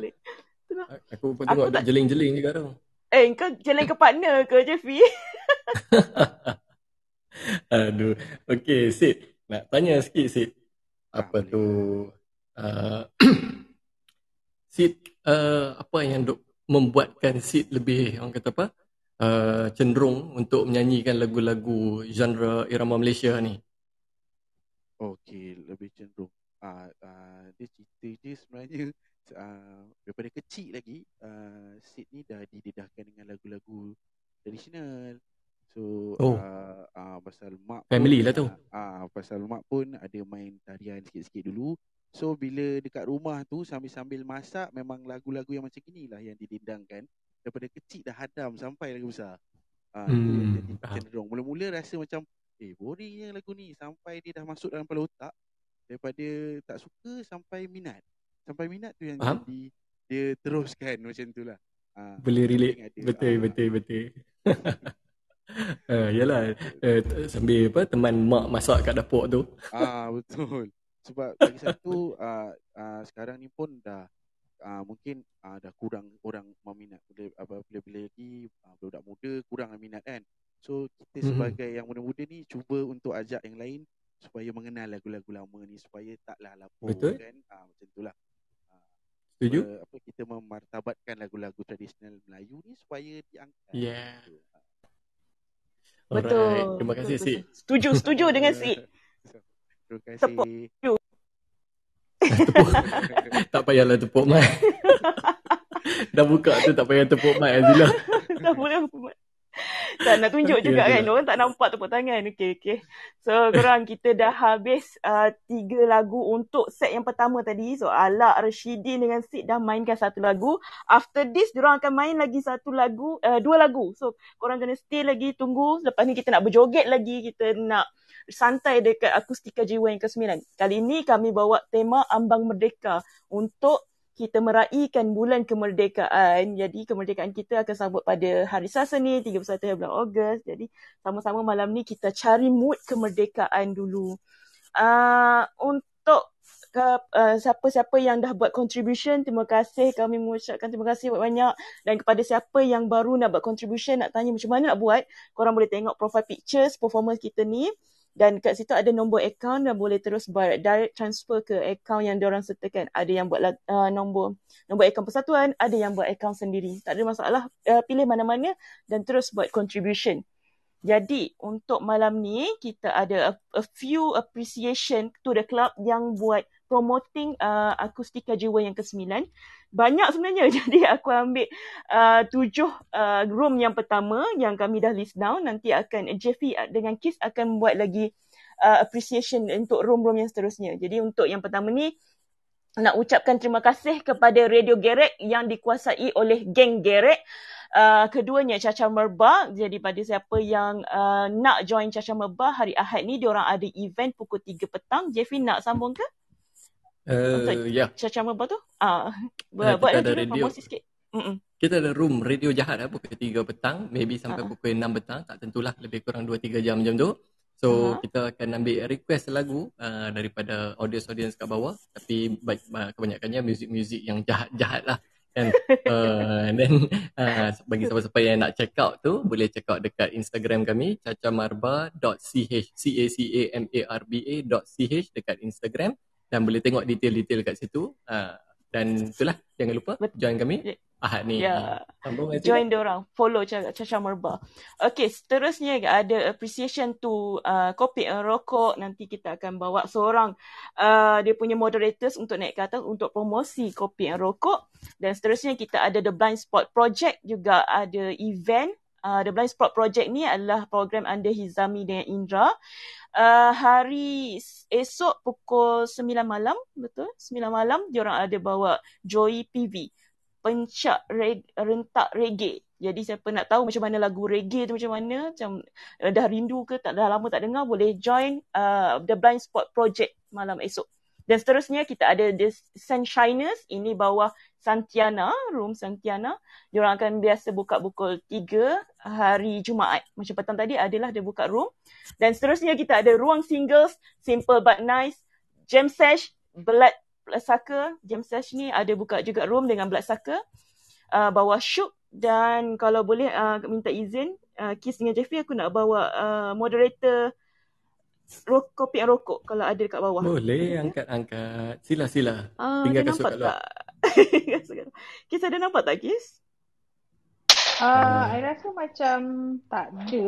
Aku pun tengok tak- jeling-jeling juga tu. Eh, kau jalan ke partner ke Jeffy? Aduh. Okey, Sid. Nak tanya sikit, Sid. Apa boleh. tu? Uh, Sid, uh, apa yang duk membuatkan Sid lebih, orang kata apa? Uh, cenderung untuk menyanyikan lagu-lagu genre irama Malaysia ni. Okey, lebih cenderung. Ah, ah, dia cerita dia sebenarnya ah, daripada kecil lagi uh, Sid ni dah didedahkan dengan lagu-lagu tradisional. So Oh. ah, ah, pasal mak Family pun, lah tu. Ah, ah, pasal mak pun ada main tarian sikit-sikit dulu. So bila dekat rumah tu sambil-sambil masak memang lagu-lagu yang macam gini lah yang didendangkan daripada kecil dah hadam sampai lagi besar. Yang Hmm, jadi cenderung. Mula-mula rasa macam eh boringnya lagu ni sampai dia dah masuk dalam kepala otak daripada tak suka sampai minat. Sampai minat tu yang Faham. jadi dia teruskan macam tu lah. Ah, Boleh relate. penting ada. Betul, betul, betul. uh, yalah, uh, sambil apa, teman mak masak kat dapur tu. Ah betul. Sebab lagi satu ah, ah, sekarang ni pun dah ah, mungkin ah, dah kurang orang meminat bila apa bila-bila lagi ah, budak muda kurang minat kan. So kita Mhm. sebagai yang muda-muda ni cuba untuk ajak yang lain supaya mengenal lagu-lagu lama ni supaya taklah lapuk Betul. kan. Ah macam itulah. Setuju? Uh, apa kita memartabatkan lagu-lagu tradisional Melayu ni supaya diangkat. Yeah. Alright. Betul. Terima kasih, betul. Setuju, setuju dengan si. Terima kasih. Tepuk. Tepuk. tak payahlah tepuk mic. Dah buka tu tak payah tepuk mic Azila. Dah boleh. tak nak tunjuk Okey, juga okey kan. Orang tak nampak tepuk tangan. Okey, okey. So, korang kita dah habis uh, tiga lagu untuk set yang pertama tadi. So, Alak, Rashidin dengan Sid dah mainkan satu lagu. After this, diorang akan main lagi satu lagu, uh, dua lagu. So, korang kena stay lagi, tunggu. Lepas ni kita nak berjoget lagi. Kita nak santai dekat Akustika Jiwa yang ke-9. Kali ini kami bawa tema Ambang Merdeka untuk kita meraihkan bulan kemerdekaan. Jadi kemerdekaan kita akan sambut pada hari Selasa ni 31 bulan Ogos. Jadi sama-sama malam ni kita cari mood kemerdekaan dulu. Uh, untuk uh, uh, siapa-siapa yang dah buat contribution, terima kasih. Kami mengucapkan terima kasih banyak. Dan kepada siapa yang baru nak buat contribution, nak tanya macam mana nak buat, korang boleh tengok profile pictures performance kita ni. Dan kat situ ada nombor akaun dan boleh terus buat direct transfer ke akaun yang diorang sertakan. Ada yang buat uh, nombor nombor akaun persatuan, ada yang buat akaun sendiri. Tak ada masalah. Uh, pilih mana-mana dan terus buat contribution. Jadi untuk malam ni kita ada a, a few appreciation to the club yang buat promoting uh, akustika jiwa yang ke-9. Banyak sebenarnya. Jadi aku ambil uh, tujuh uh, room yang pertama yang kami dah list down. Nanti akan Jeffy dengan Kiss akan buat lagi uh, appreciation untuk room-room yang seterusnya. Jadi untuk yang pertama ni nak ucapkan terima kasih kepada Radio Gerek yang dikuasai oleh geng Gerek. Uh, keduanya Caca Merba. Jadi pada siapa yang uh, nak join Caca Merba hari Ahad ni, diorang ada event pukul 3 petang. Jeffy nak sambung ke? Uh, ya. Caca Merba tu? Ah, Uh, buat ada radio. promosi sikit. Mm-mm. Kita ada room radio jahat lah pukul 3 petang. Maybe sampai Ah. pukul 6 petang. Tak tentulah. Lebih kurang 2-3 jam macam tu. So Aha. kita akan ambil request lagu uh, daripada audience-audience kat bawah. Tapi ba- ba- kebanyakannya muzik-muzik yang jahat-jahat lah. Kan? uh, and then uh, bagi siapa-siapa yang nak check out tu boleh check out dekat Instagram kami cacamarba.ch c-a-c-a-m-a-r-b-a.ch dekat Instagram dan boleh tengok detail-detail kat situ. Uh, dan itulah jangan lupa join kami Ahad ni. Ya. Azila. Join diorang. Follow Caca Caca Merba. Okay, seterusnya ada appreciation to uh, Kopi and Rokok. Nanti kita akan bawa seorang uh, dia punya moderators untuk naik ke atas untuk promosi Kopi and Rokok. Dan seterusnya kita ada The Blind Spot Project juga ada event. Uh, The Blind Spot Project ni adalah program under Hizami dengan Indra. Uh, hari esok pukul 9 malam, betul? 9 malam diorang ada bawa Joy PV pencak reg- rentak reggae. Jadi siapa nak tahu macam mana lagu reggae tu macam mana, macam uh, dah rindu ke tak dah lama tak dengar boleh join uh, The Blind Spot Project malam esok. Dan seterusnya kita ada The Sunshiners, ini bawah Santiana, room Santiana. Diorang akan biasa buka pukul 3 hari Jumaat. Macam petang tadi adalah dia buka room. Dan seterusnya kita ada ruang singles, Simple But Nice, Jam Sesh, Blood Blood Sucker. Jam Sesh ni ada buka juga room dengan Blood Sucker. Uh, bawa Shook dan kalau boleh uh, minta izin uh, Kiss dengan Jeffrey aku nak bawa uh, moderator ro- kopi and rokok kalau ada dekat bawah. Boleh angkat-angkat. Sila sila. Ah, Tinggal dia kasut nampak kat luar. tak? Kiss ada nampak tak Kiss? Uh, I rasa macam tak ada.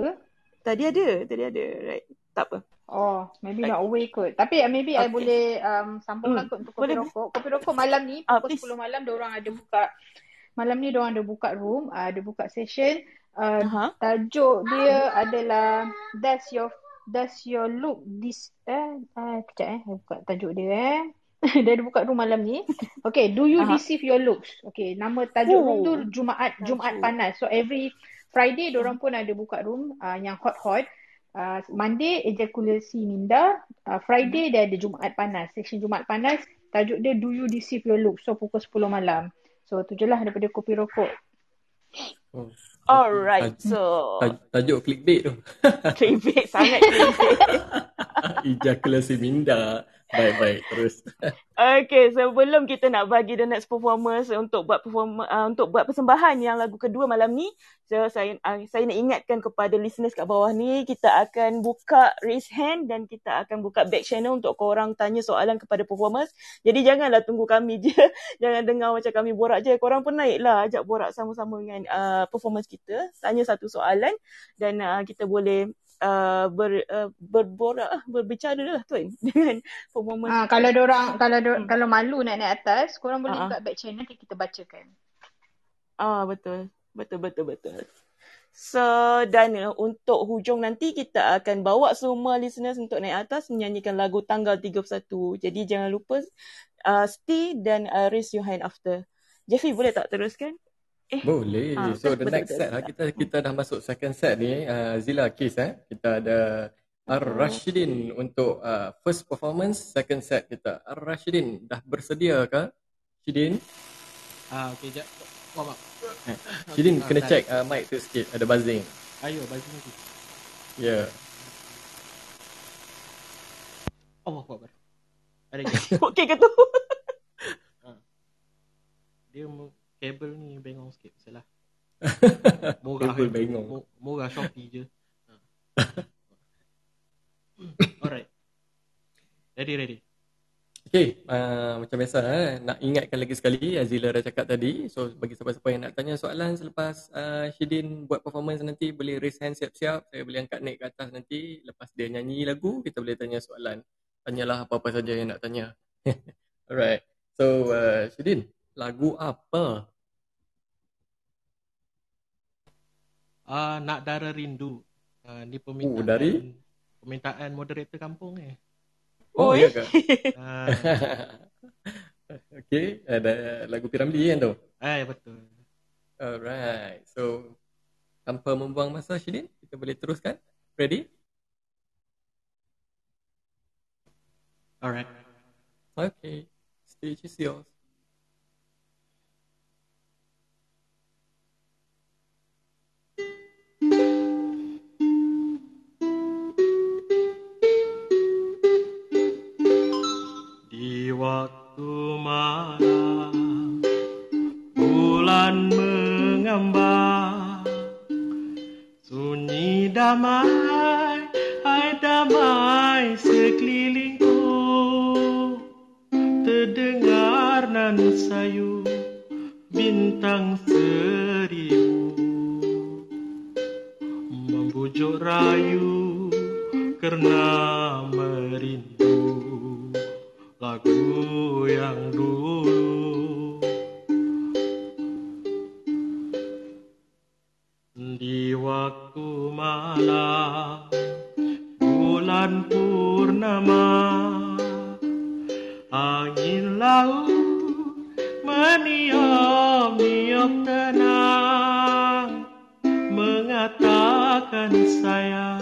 Tadi ada, tadi ada. Right. Tak apa. Oh, maybe not away kot. Tapi uh, maybe I Okay. boleh um, sambung Hmm, lah kot untuk kopi boleh. rokok. Kopi rokok malam ni, Ah, pukul please. 10 malam diorang ada buka. Malam ni diorang ada buka room, uh, ada buka session. Uh, Aha. tajuk dia adalah Does your Does your look this eh uh, kejap eh saya buka tajuk dia eh. dia ada buka room malam ni. Okay, do you Aha. deceive your looks? Okay, nama tajuk room tu Oh, Jumaat Jumaat panas. So every Friday diorang pun ada buka room uh, yang hot-hot. Uh, Monday ejakulasi minda, uh, Friday dia ada Jumaat panas. Session Jumaat panas, tajuk dia Do you deceive your look? So pukul 10 malam. So tu je lah daripada kopi rokok. Oh. Alright. Taj- So, taj- tajuk clickbait tu. clickbait sangat clickbait. Ejakulasi minda. Baik-baik. Terus. Okay, sebelum kita nak bagi the next performers untuk buat perform uh, untuk buat persembahan yang lagu kedua malam ni, so saya uh, saya nak ingatkan kepada listeners kat bawah ni, kita akan buka raise hand dan kita akan buka back channel untuk korang tanya soalan kepada performers. Jadi janganlah tunggu kami je. Jangan dengar macam kami borak je. Korang pun naiklah ajak borak sama-sama dengan uh, performance kita. Tanya satu soalan dan uh, kita boleh uh, ber, uh, berborak, berbicara lah kan dengan performance Ah kalau orang kalau do, Hmm. kalau malu nak naik atas, korang boleh Ah, ah. buka back channel kita bacakan. Ah betul. Betul betul betul. sedana untuk hujung nanti kita akan bawa semua listeners untuk naik atas menyanyikan lagu tanggal 31. Jadi jangan lupa uh, stay dan uh, raise your hand after. Jeffy boleh tak teruskan? Eh. Boleh. Uh, so the betul, next betul, set betul. lah kita kita dah masuk second set ni uh, Zila case eh. Kita ada Ar-Rashidin untuk uh, first performance second set kita. Ar-Rashidin dah bersedia ke? Shidin? Ah uh, okey jap. Warm up. Eh, Shidin kena check uh, mic tu sikit. Ada buzzing. Ayo, buzzing lagi. Ya. Yeah. Allah Akbar. Ada ke? Okey ke tu? Ha. Dia kabel ni bengong sikit. Salah. Murah kabel bengong. Murah Shopee je. Ha. Alright. Ready, ready. Okay, uh, macam biasa eh, nak ingatkan lagi sekali Azila dah cakap tadi. So bagi siapa-siapa yang nak tanya soalan selepas uh, Shidin buat performance nanti boleh raise hand siap-siap. Saya boleh angkat naik ke atas nanti. Lepas dia nyanyi lagu, kita boleh tanya soalan. Tanyalah apa-apa saja yang nak tanya. Alright. So uh, Shidin, lagu apa? Uh, nak darah rindu. Uh, ni permintaan, oh, dari? permintaan moderator kampung eh. Oh, ya ke? Ah. okay, ada lagu Piramli kan tu? Ah, betul. Alright, so tanpa membuang masa Shidin, kita boleh teruskan. Ready? Alright. Okay, stage is yours. Waktu malam. Bulan mengambang. Sunyi damai Hai damai sekelilingku. Terdengar nan sayu Bintang seribu. Membujuk rayu Kerana lagu yang dulu. Di waktu malam bulan purnama angin laut meniup-niup tenang mengatakan saya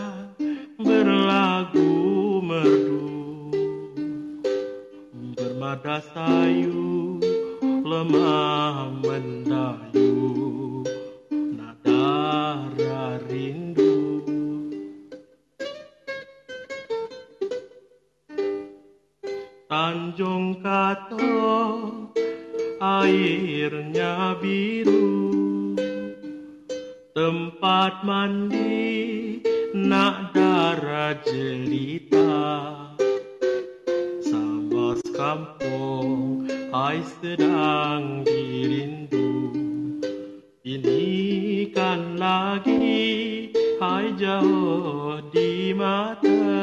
berlagu Sayu lemah mendayu Nada rindu. Tanjung Kato airnya biru. Tempat mandi nak darah jelita kampung Hai sedang dirindu. Ini kan lagi Hai jauh di mata.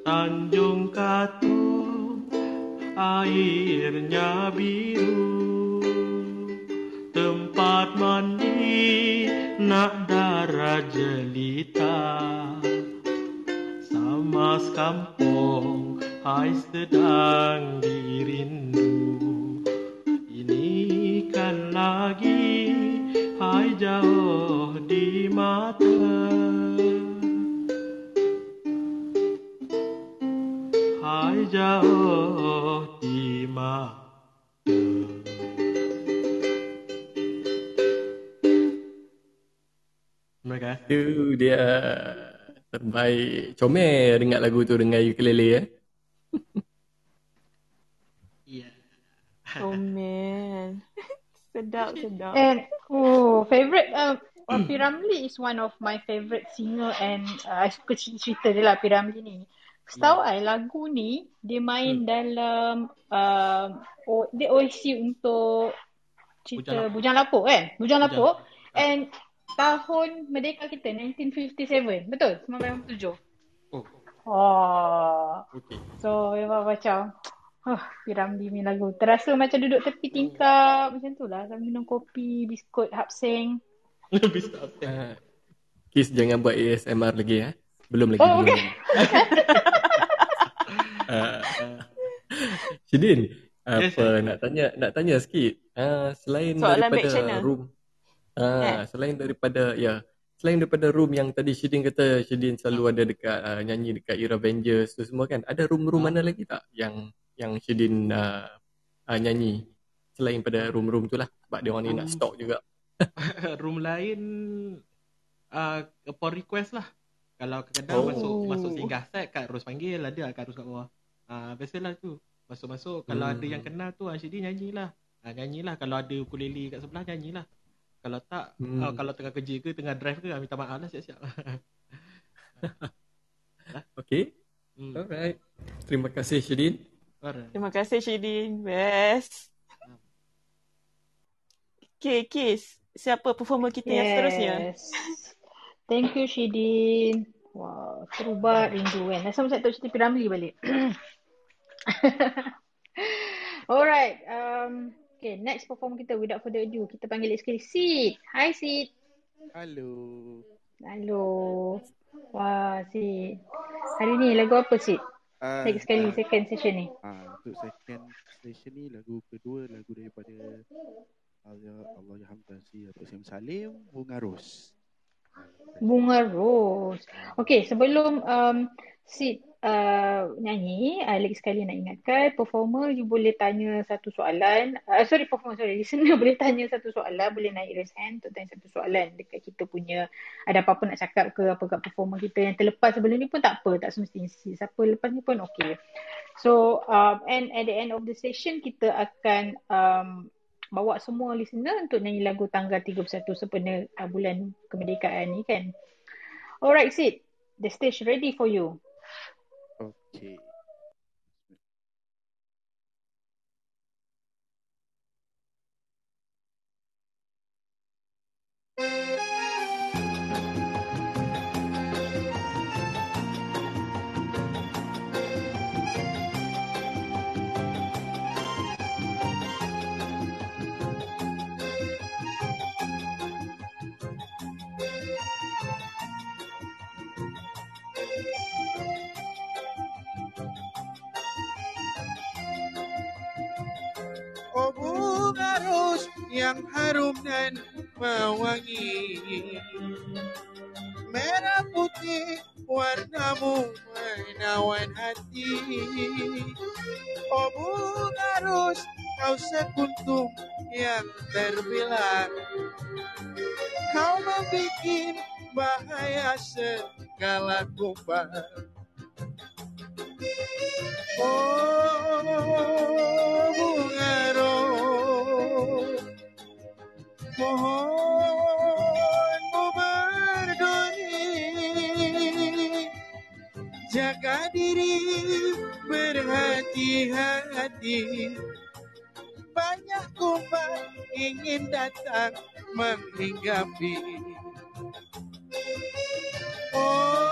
Tanjung Katung Airnya biru. Tempat mandi Nak darah jelita. Sama kampung Hai sedang dirindu Ini kan lagi Hai jauh di mata Hai jauh di mata Terima kasih. Itu dia terbaik. Comel dengar lagu tu dengan ukulele ya. Yeah. oh man. sedap, sedap. And oh, favorite uh, uh, Piramli is one of my favorite singer and uh, I suka cerita dia lah Piramli ni. Setahu yeah. I lagu ni dia main hmm. dalam uh, oh, dia OSC untuk cerita Bujang Lapuk kan? Bujang Lapuk. And tahun merdeka kita 1957. Betul? 1957. Oh. Oh. Okay. So memang macam oh, Piramli ni lagu. Terasa macam duduk tepi tingkap macam tu lah. Sambil minum kopi, biskut, hapseng. Lebih substance. Uh, Kis jangan buat ASMR lagi ya. Belum lagi. Oh, belum okay. uh, Shidin, Yes, apa sir. nak tanya nak tanya sikit. Uh, selain Soalan daripada room. Uh, Eh. selain daripada ya, selain daripada room yang tadi Shidin kata Shidin selalu ada dekat uh, nyanyi dekat Era Avengers tu semua kan. Ada room-room mana lagi tak yang yang Shidin uh, uh, nyanyi selain pada room-room tu lah sebab dia orang ni nak Room. stok juga. room lain uh, upon request lah. Kalau kadang-kadang Oh. masuk masuk singgah set Kak Ros panggil ada Kak Ros kat bawah. Ah uh, biasalah tu. Masuk-masuk kalau Hmm. ada yang kenal tu Ansyidi nyanyilah. Ah uh, nyanyilah kalau ada ukulele kat sebelah nyanyilah. Kalau tak Hmm. uh, kalau tengah kerja ke tengah drive ke ah, minta maaf lah siap-siap. Okay. hmm. Alright. Terima kasih Shidin. Alright. Terima kasih Shidin. Best. Okay, Kis. Siapa performer kita yang seterusnya? Yes. Thank you Shidin. Wow, seru banget rindu kan. Rasa macam tak cerita Piramli balik. Alright. Um, okay, next perform kita without further ado. Kita panggil sekali Sid. Hi Sid. Halo. Halo. Wah, Sid. Hari ni lagu apa Sid? Ah, Next sekali ah, second session ni. ah, untuk second station ni lagu kedua lagu daripada Allah Allah Sim Salim Bunga Ros. Ah, Bunga Ros. Okay, sebelum um, Sid uh, nyanyi, uh, lagi sekali nak ingatkan, performer you boleh tanya satu soalan. Uh, sorry, performer, sorry. Listener boleh tanya satu soalan, boleh naik raise hand untuk tanya satu soalan dekat kita punya, ada apa-apa nak cakap ke apa kat performer kita yang terlepas sebelum ni pun tak apa, tak semestinya Sid. Siapa lepas ni pun okay. So, um, and at the end of the session, kita akan um, bawa semua listener untuk nyanyi lagu tanggal 31 sempena uh, bulan kemerdekaan ni kan. Alright Sid, the stage ready for you. Okay. Yang harum dan mewangi Merah putih warnamu menawan hati. Oh bunga kau sekuntum yang terbilang. Kau membuat bahaya segala kumpang Oh bunga ros Mohonmu berduri. Jaga diri berhati-hati. Banyak kumbang ingin datang menghinggapi. Oh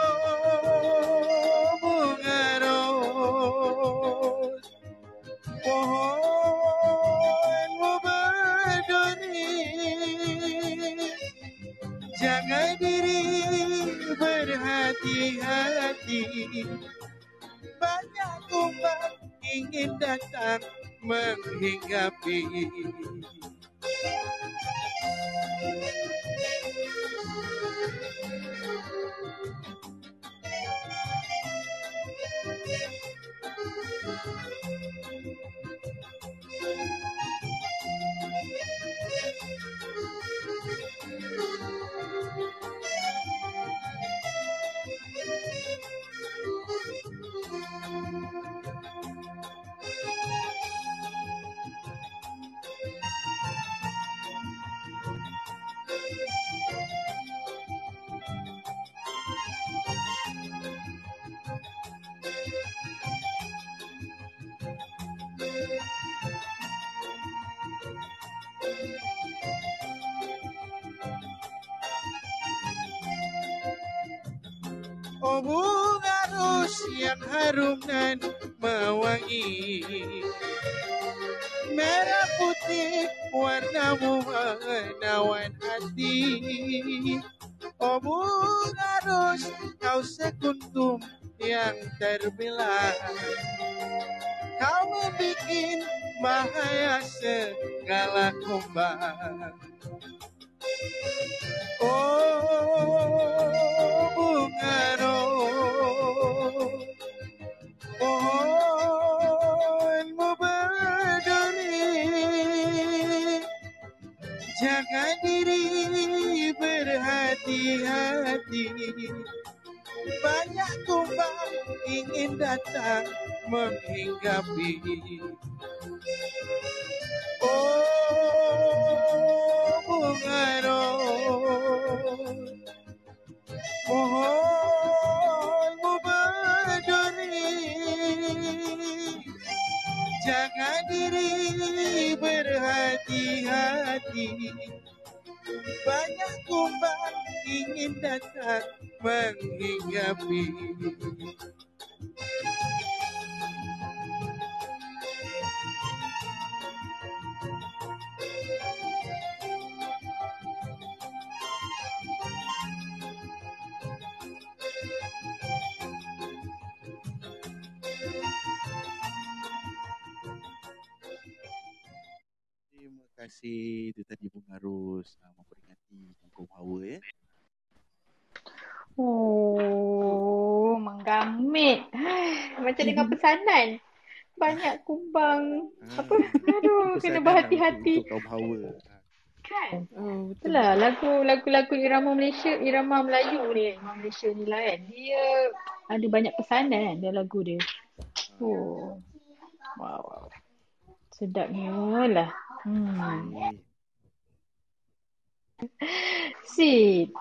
ingin datang menghinggapi terbelah. Kau membuat bahaya segala kumbang Banyak kumbang ingin datang menghinggapi. Oh bunga Mohonmu berduri. Jaga diri berhati-hati Banyak kumbang ingin datang menghinggapi Terima kasih. Itu tadi Bunga Ros uh, Kaum Hawa ya. Oh, menggamit. Macam dengan pesanan. Banyak kumbang. Apa? Aduh, kena berhati-hati. Untuk, untuk kaum hawa. Kan? Oh, Betul lah. Lagu, lagu-lagu irama Malaysia, irama Melayu ni, irama Malaysia ni lah kan. Dia ada banyak pesanan kan dalam lagu dia. Oh. Wow. wow. Sedapnya lah. Hmm. Sid.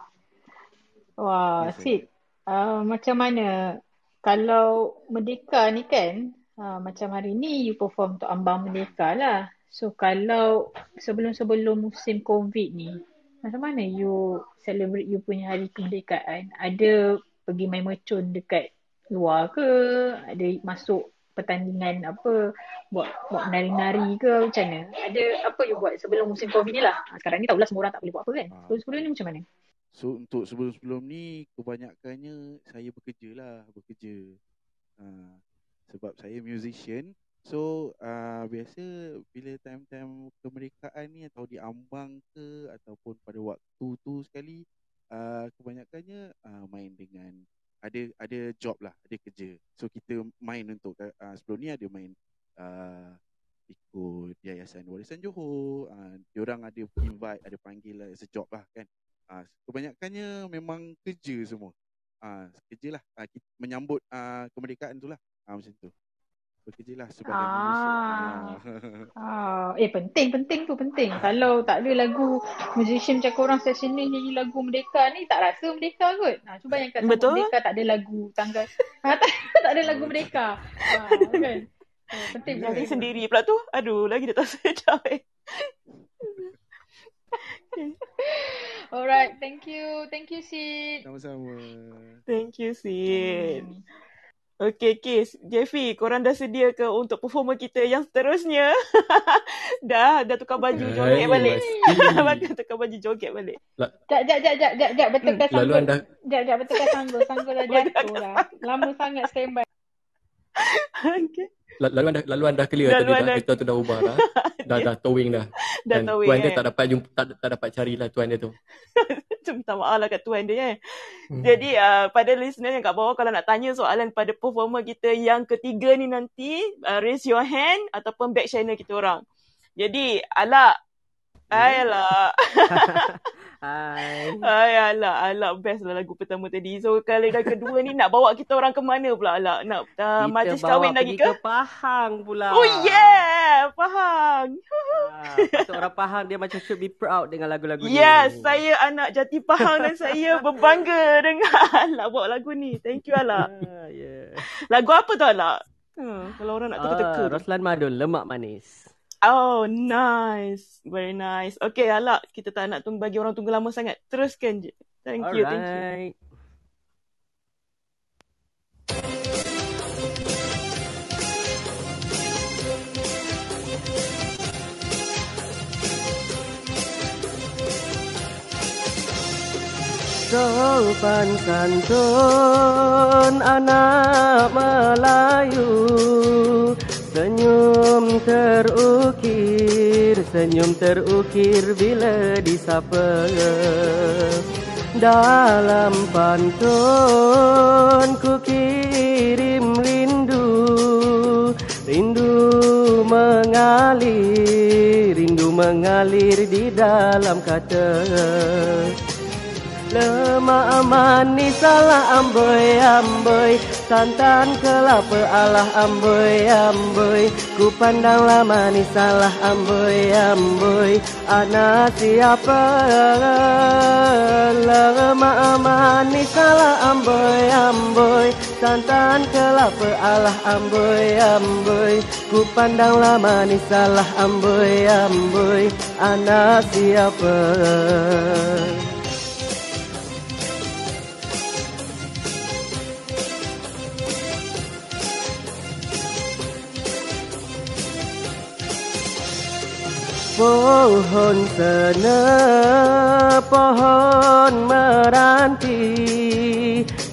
Wah, saya. Sid. Uh, macam mana kalau Merdeka ni kan, uh, macam hari ni you perform untuk Ambang Merdeka lah. So kalau sebelum-sebelum musim COVID ni, macam mana you celebrate you punya hari kemerdekaan? Ada pergi main mercun dekat luar ke? Ada masuk pertandingan apa? Buat buat menari-nari ke macam mana? Ada apa you buat sebelum musim COVID ni lah? Ah, Sekarang ni tahulah semua orang tak boleh buat apa kan? Ah. Sebelum-sebelum ni macam mana? So untuk sebelum-sebelum ni kebanyakannya saya bekerja lah, bekerja. Uh, sebab saya musician. So uh, biasa bila time-time kemerdekaan ni atau di ambang ke ataupun pada waktu tu sekali uh, kebanyakannya uh, main dengan ada ada job lah, ada kerja. So kita main untuk uh, sebelum ni ada main uh, ikut Yayasan Warisan Johor. Uh, diorang ada invite, ada panggil lah a job lah kan. Ah, kebanyakannya memang kerja semua. Ah, kerja lah. Ah, kita menyambut ah, kemerdekaan tu lah. Ah, macam tu. Bekerja lah sebagai. Ah. Ah. Ah, eh penting penting tu penting. Kalau tak ada lagu musician macam korang session ni nyanyi lagu Merdeka ni tak rasa Merdeka kot. Ha, cuba bayangkan sama Betul. Merdeka tak ada lagu tanggal ha, tak, tak ada lagu Merdeka. Ha, kan? Oh, penting Nyanyi penting. sendiri pula tu. Aduh, lagi dia tak sedap eh. Alright, thank you. Thank you Sid. Sama-sama. Thank you, Sid. Hmm. Okay, Kis. Jeffy, korang dah sedia ke untuk performer kita yang seterusnya? dah, dah tukar baju joget Hai, balik. mesti. tukar baju joget balik. Jap, jap, jap, jap, jap, jap, betulkan Lalu sanggul. anda Jap, jap, betulkan sanggul. Sanggul dah jatuh lah. Lama sangat standby. Okay. la- lalu anda lalu anda clear Lalu tadi dah anda- kita tu dah ubah dah. dah dah towing dah. Dah Dan tahu tuan dia kan. tak dapat jumpa tak, tak dapat carilah tuan dia tu. Tu minta maaf lah kat tuan dia eh. Hmm. Jadi uh, pada listener yang kat bawah kalau nak tanya soalan pada performer kita yang ketiga ni nanti, uh, raise your hand ataupun back channel kita orang. Jadi, Alak. Hai Alak. Hai. Hai Alak. Alak best lah lagu pertama tadi. So kali dah kedua ni nak bawa kita orang ke mana pula Alak? Nak uh, Kita majlis kahwin lagi ke? ke Pahang pula. Oh yeah! Faham. Ah, orang Pahang dia macam should be proud dengan lagu-lagu ni. Yes, saya anak jati Pahang dan saya berbangga dengan Alak bawa lagu ni. Thank you Alak. Ah, yeah. Lagu apa tu Alak? Hmm, kalau orang nak teka-teka. Ah, Roslan Madun, lemak manis. Oh, nice. Very nice. Okay, Alak. Kita tak nak tunggu bagi orang tunggu lama sangat. Teruskan je. Thank All you. Right. Thank you. Sopan santun anak senyum terukir bila disapa. Dalam pantun ku kirim rindu. Rindu mengalir, rindu mengalir di dalam kata. Lemak manis salah amboi amboi Santan kelapa alah amboi amboi. Ku pandanglah manis salah amboi amboi. Anak siapa? Lemak manis salah amboi amboi. Santan kelapa alah amboi amboi. Ku pandanglah manis salah amboi amboi. Anak siapa Pohon sena, pohon meranti.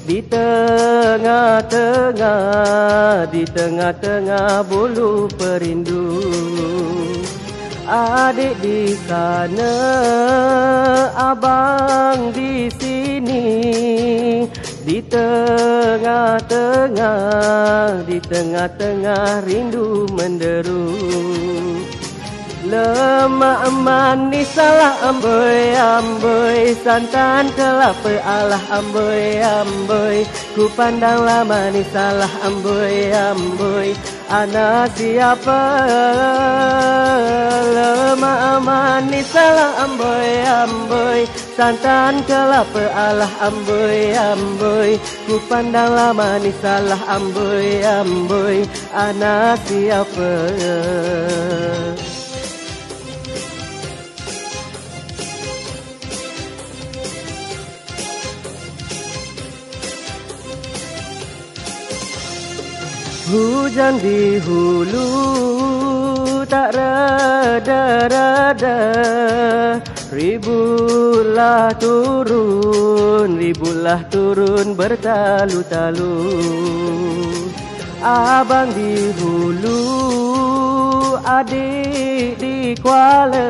Di tengah-tengah, di tengah-tengah bulu perindu. Adik di sana, abang di sini. Di tengah-tengah, di tengah-tengah rindu menderu Lemak manis salah amboi amboi. Santan kelapa alah amboi amboi. Ku pandanglah manis salah amboi amboi. Anak siapa? Lemak manis salah amboi amboi. Santan kelapa alah amboi amboi. Ku pandanglah manis salah amboi amboi. Anak siapa Hujan di hulu tak rada-rada Ribulah turun, ribulah turun bertalu-talu. Abang di hulu, adik di Kuala.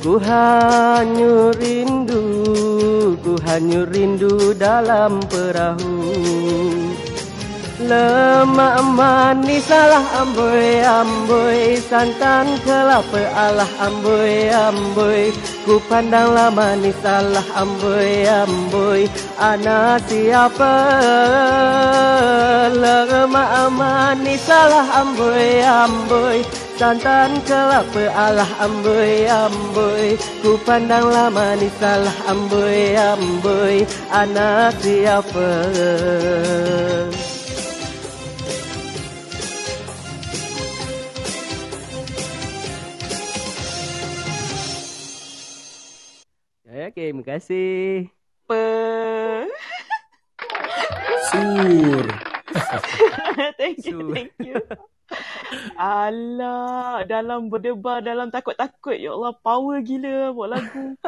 Ku hanyut rindu, ku hanyut rindu dalam perahu Lemak manis salah amboi amboi. Santan kelapa alah amboi amboi. Ku pandanglah manis salah amboi amboi. Anak siapa? Lemak manis salah amboi amboi. Santan kelapa alah amboi amboi. Ku pandanglah manis salah amboi amboi. Anak siapa Okay, terima kasih. Apa? Sur. thank you, Sur. thank you. Alah, dalam berdebar, dalam takut-takut. Ya Allah, power gila buat lagu.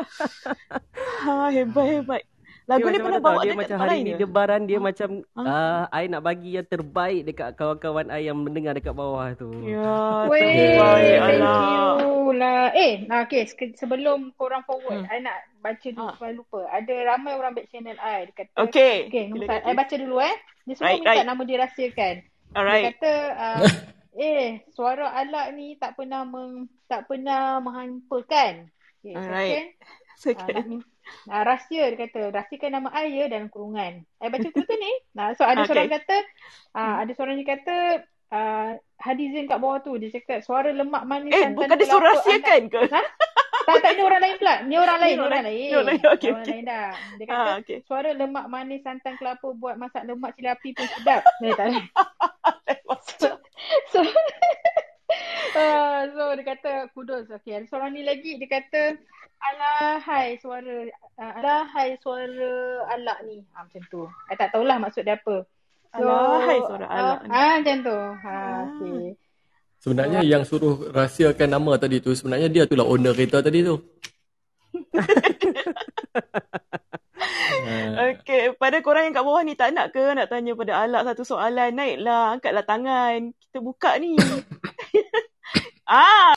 ha, hebat, hebat. Lagu dia ni pernah bawa dia dekat macam hari ni debaran dia Ha? macam Ha? uh, I nak bagi yang terbaik dekat kawan-kawan I yang mendengar dekat bawah tu. Ya, Weh, terbaik. thank you lah. Eh, nah, okay, se- sebelum korang forward, Hmm. I nak baca dulu Ha. sebab lupa. Ada ramai orang back channel I. Dia kata, Okay. okay, nombor. I baca dulu eh. Dia semua Right, minta right. nama dirahsiakan. Dia Alright. kata, uh, eh, suara alak ni tak pernah meng, tak pernah menghampakan. Okay, Alright. second. Uh, nak min- uh, rahsia dia kata rahsiakan nama I ya dalam kurungan. I baca betul ni. Nah, so ada Okay. seorang kata uh, ada seorang yang kata uh, Hadizin kat bawah tu dia cakap suara lemak manis Eh, bukan dia suruh rahsiakan ke? anak- Ha? Tak, tak, ni orang lain pula. Ni orang Ni lain, ni orang orang lain. lain. Ni orang lain. Okey, orang okey. lain dah. Dia kata, Ah, okay. suara lemak manis santan kelapa buat masak lemak cili api pun sedap. Eh, tak so, so, uh, so dia kata kudos. Okay, ada seorang ni lagi dia kata alahai suara uh, alahai suara alak ni. Ha, macam tu. I tak tahulah maksud dia apa. So, Alahai suara alak uh, ni. Ah, macam tu. Ha, Ah. okay. Sebenarnya yang suruh rahsiakan nama tadi tu sebenarnya dia tu lah owner kereta tadi tu. Okey, pada korang yang kat bawah ni tak nak ke nak tanya pada Alak satu soalan? Naiklah, angkatlah tangan. Kita buka ni. ah.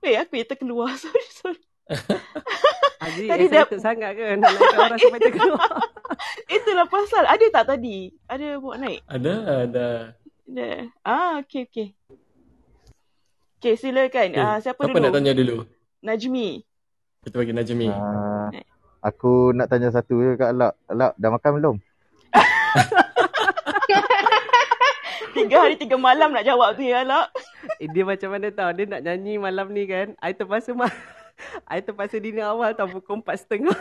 Weh, aku yang terkeluar. Sorry, sorry. Haji Tadi excited dah- sangat ke nak naikkan orang sampai terkeluar? Itulah pasal. Ada tak tadi? Ada buat naik? Ada, ada. Ada. Ah, okey, okey. Okey, silakan. Okay. Ah, siapa, Siapa dulu? nak tanya dulu? Najmi. Kita bagi Najmi. Ah, aku nak tanya satu je kat Alak. Alak, dah makan belum? Tiga hari, tiga malam nak jawab tu ya, Alak. Eh, dia macam mana tau Dia nak nyanyi malam ni kan I terpaksa ma- I terpaksa dinner awal tau Pukul empat setengah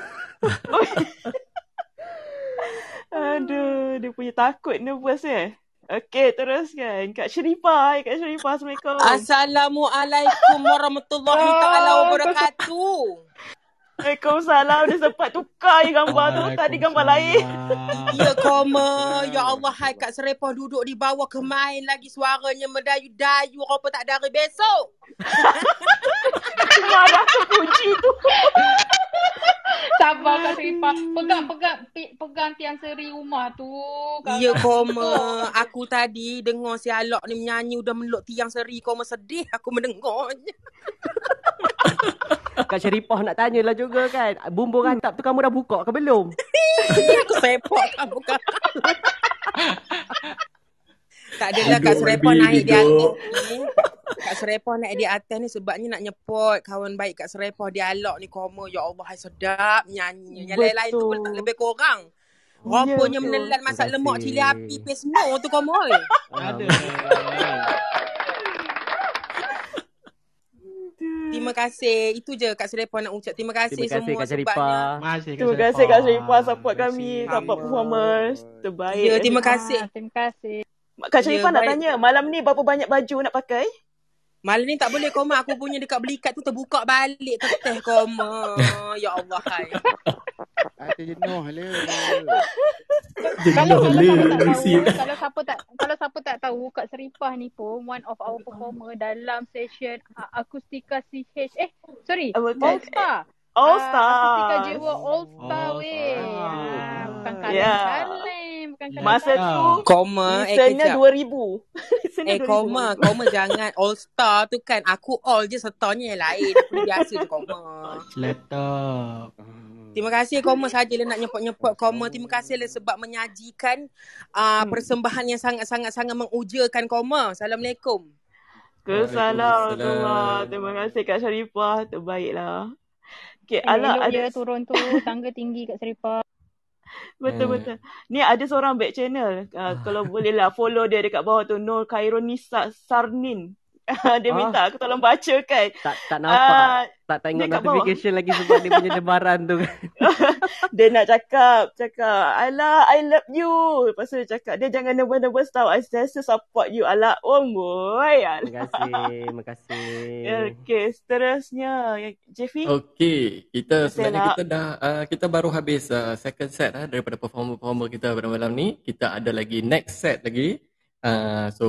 Aduh, dia punya takut nervous eh. Okey, teruskan. Kak Sherifah. Hai, Kak Sherifah. Assalamualaikum. Assalamualaikum warahmatullahi taala wabarakatuh. Waalaikumsalam. Dia sempat tukar je gambar tu. Tadi gambar lain. Ya koma, ya Allah hai Kak Serepah duduk di bawah kemain lagi suaranya mendayu-dayu apa tak dari besok. Marah tu kunci tu. Sabar Kak Seripah. Pegang, pegang, pe- pegang tiang seri rumah tu. Kak Ya koma, aku tadi dengar si Alok ni menyanyi udah meluk tiang seri koma sedih aku mendengarnya. Kak Sheripah nak tanyalah juga kan Bumbung rantap tu kamu dah buka ke belum? aku sepak kamu kan. Tak adalah Kak Duduk Serepah baby, naik di atas ni. Kak Serepah naik di atas ni sebabnya nak nyepot kawan baik Kak Serepah dialog ni koma. Ya Allah, hai sedap nyanyinya. Yang lain-lain tu pun tak lebih kurang. Rupanya betul. menelan masak lemak cili api pesmo tu koma. oi. Ada. Terima kasih. Itu je Kak Serepah nak ucap. Terima kasih, Terima kasih semua Kak sebabnya. Sheripah Masih Terima kasih Kak Sherifah support kami. Terima Support kasih. performers. Terbaik. Ya, terima kasih. Ah, terima kasih. Kak Sherifah Ya, nak baik. tanya. Malam ni berapa banyak baju nak pakai? Malam ni tak boleh koma. Aku punya dekat belikat tu terbuka balik keteh koma. Ya Allah, hai. Ada jenuh lah. Kalau kalau siapa tak tahu, kalau siapa tak kalau siapa tak tahu Kak Seripah ni pun one of our performer dalam session uh, Akustika CH eh sorry Apa tu? All Star. Star. Akustika Jiwa All Star All weh. Star. Ah, bukan Ya. kaleng-kaleng, bukan Masa kaleng-kaleng. tu Koma, eh kejap. 2000. listener Eh 2000. koma, koma jangan all star tu kan. Aku all je sertanya yang lain. Aku biasa je koma. Laptop. Terima kasih koma sajalah nak nyepot-nyepot koma. Terima kasihlah sebab menyajikan uh, Hmm. persembahan yang sangat-sangat-sangat mengujakan koma. Assalamualaikum. Kesalam. Terima kasih Kak Sharifah. Terbaiklah. Okay, Eh, Ala elok ada dia turun tu tangga tinggi Kak Seripah. betul Eh. betul. Ni ada seorang back channel. Uh, kalau boleh lah follow dia dekat bawah tu Nur Khaironisa Sarnin. dia minta aku tolong bacakan. Tak tak nampak Ah, Tak tengok kat bawah. notification lagi Sebab dia punya debaran tu kan dia nak cakap, cakap, Ala, I love you. Lepas tu dia cakap, dia jangan nervous-nervous tau. I sentiasa support you. Ala, oh boy. Terima kasih Terima kasih Okay, seterusnya. Jeffy? Okey, kita kasih, sebenarnya Nak. kita dah uh, kita baru habis uh, second set uh, daripada performer-performer kita pada malam ni. Kita ada lagi next set lagi. Uh, so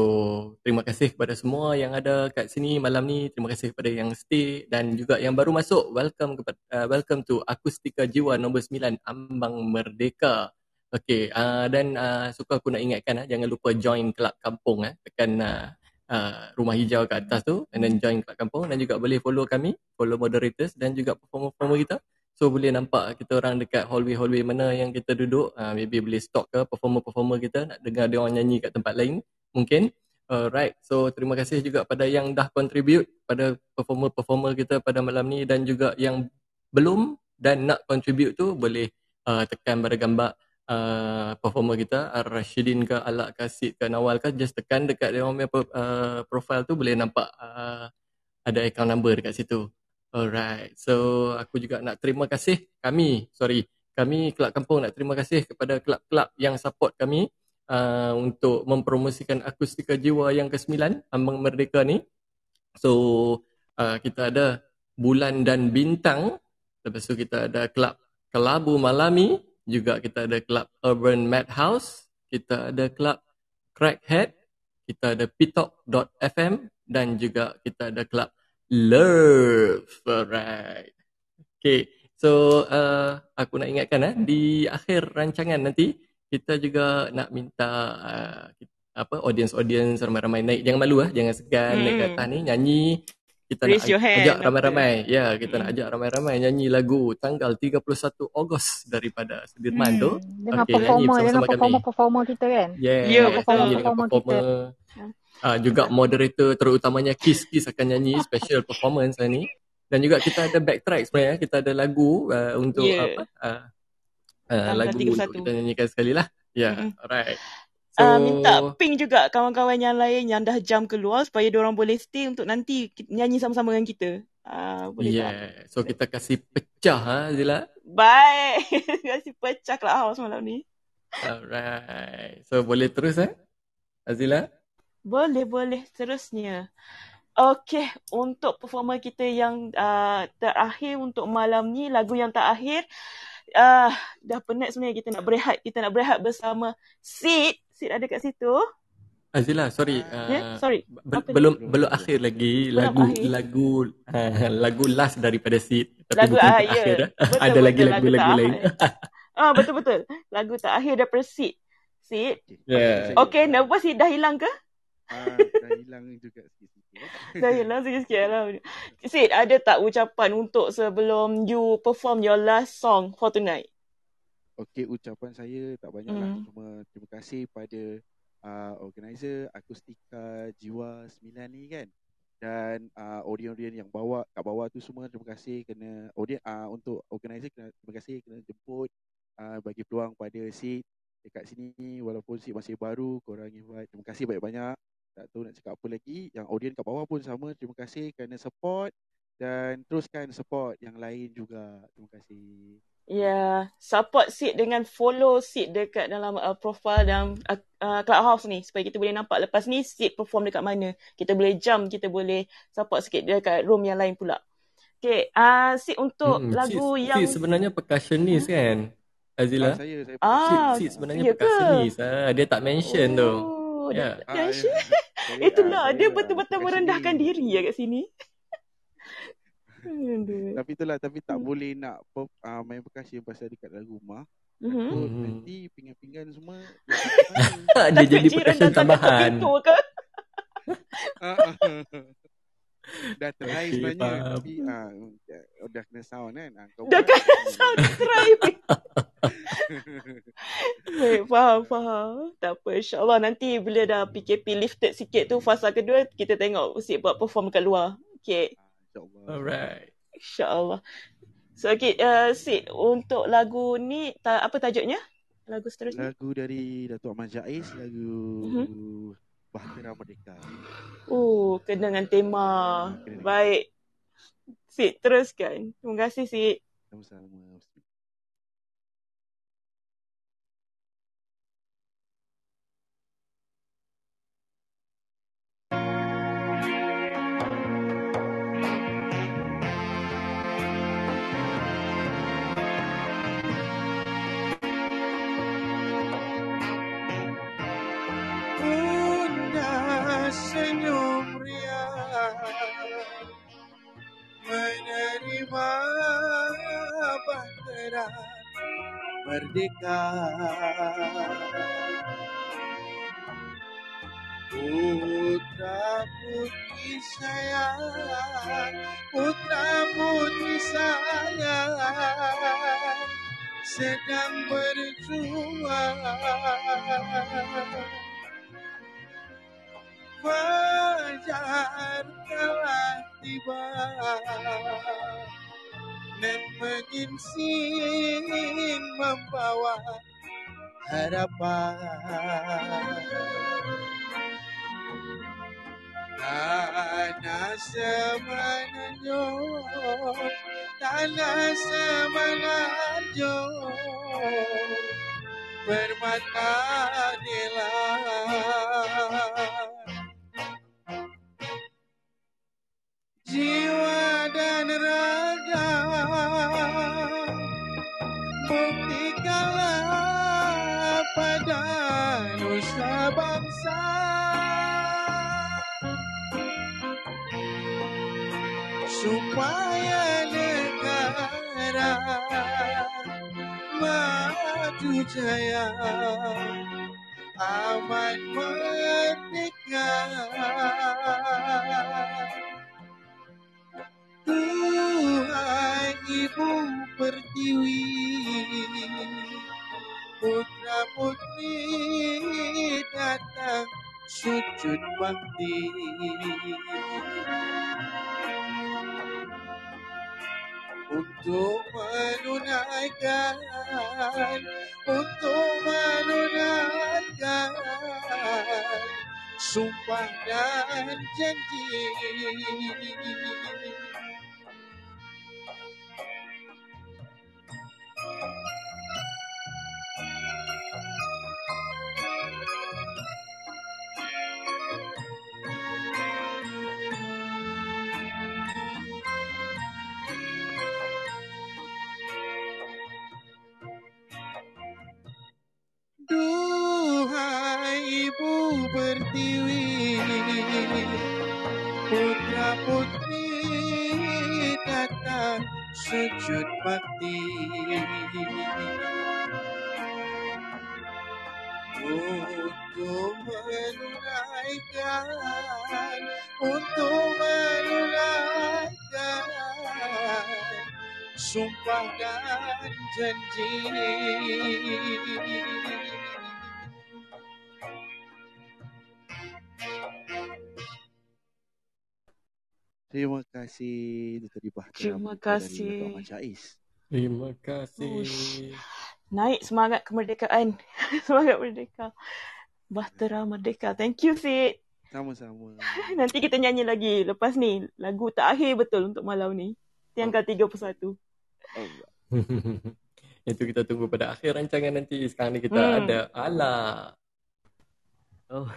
terima kasih kepada semua yang ada kat sini malam ni. Terima kasih kepada yang stay dan juga yang baru masuk. Welcome kepada uh, welcome to Akustika Jiwa nombor 9 Ambang Merdeka. Okey, uh, dan uh, suka aku nak ingatkan uh, jangan lupa join kelab kampung eh tekan uh, uh, rumah hijau kat atas tu and then join kelab kampung dan juga boleh follow kami, follow moderators dan juga performer-performer kita. So boleh nampak kita orang dekat hallway-hallway mana yang kita duduk. Uh, maybe boleh stalk ke performer-performer kita nak dengar dia orang nyanyi kat tempat lain mungkin. Alright, so terima kasih juga pada yang dah contribute pada performer-performer kita pada malam ni dan juga yang belum dan nak contribute tu boleh uh, tekan pada gambar uh, performer kita Ar-Rashidin ke Alak ke Sid ke Nawal ke just tekan dekat dia orang punya uh, profile tu boleh nampak uh, ada account number dekat situ. Alright. So aku juga nak terima kasih kami, sorry, kami Kelab Kampung nak terima kasih kepada kelab-kelab yang support kami uh, untuk mempromosikan Akustika Jiwa yang ke-9 Ambang Merdeka ni. So uh, kita ada Bulan dan Bintang, lepas tu kita ada kelab Kelabu Malami, juga kita ada kelab Urban Madhouse, kita ada kelab Crackhead, kita ada pitok.fm dan juga kita ada kelab love. Alright. Okay. So, uh, aku nak ingatkan eh, di akhir rancangan nanti, kita juga nak minta uh, apa audience-audience ramai-ramai naik. Jangan malu ah, jangan segan hmm. naik ke atas ni nyanyi. Kita Raise nak your hand, ajak ramai-ramai. Ya, kita Hmm. nak ajak ramai-ramai nyanyi lagu tanggal 31 Ogos daripada Sudirman tu. Dengan Okey, nyanyi performer, dengan bersama-sama kami. performer-performer kita kan. Yes, Ya, nyanyi betul. dengan Performer kita. Ah, juga moderator terutamanya Kiss Kiss akan nyanyi special performance hari ni. Dan juga kita ada backtrack sebenarnya. Kita ada lagu uh, untuk Ya. apa? Uh, uh, lagu 31. untuk kita nyanyikan sekali lah. Ya, yeah, Mm-mm. alright. So, Uh, minta ping juga kawan-kawan yang lain yang dah jam keluar supaya diorang boleh stay untuk nanti nyanyi sama-sama dengan kita. Uh, boleh tak? yeah. So kita kasih pecah ha Zila. Baik. Kasih pecah clubhouse malam ni. Alright. So boleh terus eh? Azila? Boleh, boleh. Seterusnya. Okey, untuk performer kita yang uh, terakhir untuk malam ni, lagu yang terakhir, uh, dah penat sebenarnya kita nak berehat. Kita nak berehat bersama Sid. Sid ada kat situ. Azila, sorry. Ya, Uh, sorry. be- Apa belum dia? belum akhir lagi Belum lagu akhir. lagu uh, lagu last daripada Sid tapi Lagu bukan ah terakhir. ya. eh. Betul Ada lagi betul lagu lagu-lagu lain. Ah betul betul. Lagu terakhir daripada Sid. Sid. Yeah. Okey, nervous Sid dah hilang ke? Ah, dah hilang juga sikit-sikit. Dah hilang sikit-sikit lah. Sid, ada tak ucapan untuk sebelum you perform your last song for tonight? Okey, ucapan saya tak banyak lah. Hmm. Cuma terima kasih pada uh, organizer Akustika Jiwa 9 ni kan. Dan uh, audien-audien yang bawa kat bawah tu semua terima kasih kena audien uh, untuk organizer kena, terima kasih kena jemput uh, bagi peluang pada Sid dekat sini walaupun Sid masih baru korang invite terima kasih banyak-banyak tak tahu nak cakap apa lagi yang audien kat bawah pun sama terima kasih kerana support dan teruskan support yang lain juga terima kasih Ya, support Sid dengan follow Sid dekat dalam uh, profile dalam uh, uh, Clubhouse ni supaya kita boleh nampak lepas ni Sid perform dekat mana. Kita boleh jump, kita boleh support sikit dekat room yang lain pula. Okay, uh, Sid untuk Hmm, lagu Sid, yang... Sid sebenarnya percussionist kan? Azila? Ah, saya saya Ah, Sid, Sid sebenarnya ya percussionist. Ah, dia tak mention tu. Oh, Ya. dia Ah, yeah. ya. Saya, Itulah, ah, dia betul-betul ah, merendahkan percussionist. diri ya kat sini. Tapi itulah tapi tak Hmm. boleh nak uh, main percussion pasal dekat dalam rumah. Mhm. Mhm. nanti pinggan-pinggan semua dia jadi percussion tambahan. pintu ke? Ah, ah. dah try Okey, sebenarnya tapi ah, uh, dah kena sound kan. Ah, kau Dah kena sound try. Baik, faham, faham. Tak apa, insyaAllah nanti bila dah PKP lifted sikit tu, fasa kedua, kita tengok Sid buat perform kat luar. Okay, Ah, InsyaAllah. Alright. insyaAllah. So, okay, uh, Sid, untuk lagu ni, ta- apa tajuknya? Lagu seterusnya? Lagu dari Datuk Ahmad Jais, lagu Mhm. Bahtera Merdeka. Oh, kena dengan tema. Kena dengan Baik. Sid, teruskan. Terima kasih, Sid. Sama-sama. Bahtera merdeka. Putra putri sayang, putra putri sayang sedang berjuang. Fajar telah tiba dan menginsin membawa harapan. Tanah semenanjung, tanah semenanjung, bermata nilam. jiwa buktikanlah pada nusa bangsa. Supaya negara maju jaya aman merdeka Tuhan Ibu Pertiwi Putra putri datang sujud bakti. Untuk menunaikan Untuk menunaikan Sumpah dan janji Duhai Ibu Pertiwi Putra putri datang sujud bakti. Untuk menunaikan Untuk menunaikan Sumpah dan janji Terima kasih Duta di Bahtera Terima kasih. Ahmad Syaiz. Terima kasih. Ush. Naik semangat kemerdekaan. semangat merdeka. Bahtera Merdeka. Thank you, Sid. Sama-sama. Nanti kita nyanyi lagi lepas ni. Lagu terakhir betul untuk malam ni. Yang ke-31. Alright. Itu kita tunggu pada akhir rancangan nanti. Sekarang ni kita Hmm. ada Ala. Oh.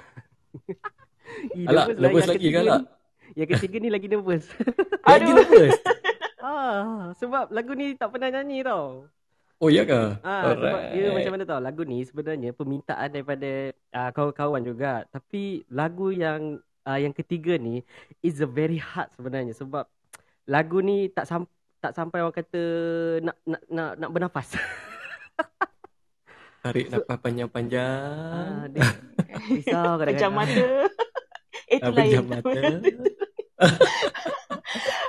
Lah nervous yang lagi Alak? ni. Yang ketiga ni lagi nervous. Lagi Aduh. nervous? ah, sebab lagu ni tak pernah nyanyi tau. Oh, ya ke? Ah, sebab dia macam mana tau, lagu ni sebenarnya permintaan daripada uh, kawan-kawan juga. Tapi lagu yang uh, yang ketiga ni is a very hard sebenarnya sebab lagu ni tak sam tak sampai orang kata nak nak nak, nak bernafas. Tarik So- nafas panjang-panjang. ah, dia risau Pejam kadang-kadang. mata. Eh, Ah, pejam mata.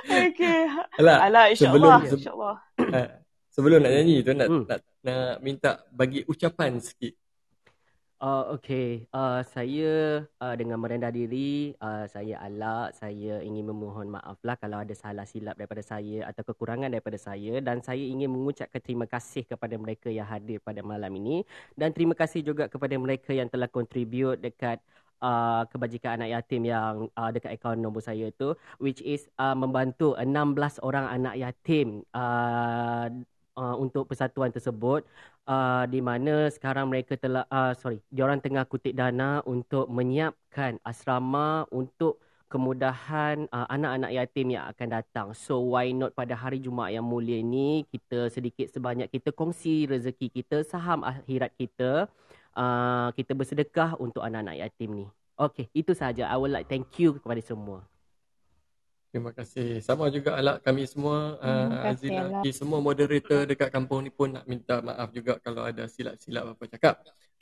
Okay. Alah, Alah, sebelum insyaAllah. se- InsyaAllah. ah, sebelum nak nyanyi tu nak, Hmm. nak nak minta bagi ucapan sikit. Uh, okay, uh, saya uh, dengan merendah diri, uh, saya Alak, saya ingin memohon maaf lah kalau ada salah silap daripada saya atau kekurangan daripada saya dan saya ingin mengucapkan terima kasih kepada mereka yang hadir pada malam ini dan terima kasih juga kepada mereka yang telah contribute dekat uh, kebajikan anak yatim yang uh, dekat akaun nombor saya tu which is uh, membantu 16 orang anak yatim uh, uh, untuk persatuan tersebut uh, di mana sekarang mereka telah uh, sorry diorang tengah kutip dana untuk menyiapkan asrama untuk kemudahan uh, anak-anak yatim yang akan datang. So why not pada hari Jumaat yang mulia ni kita sedikit sebanyak kita kongsi rezeki kita, saham akhirat kita. Uh, kita bersedekah untuk anak-anak yatim ni. Okay, itu sahaja. I would like thank you kepada semua. Terima kasih. Sama juga Alak kami semua, Terima uh. Ki, semua moderator dekat kampung ni pun nak minta maaf juga kalau ada silap-silap apa cakap.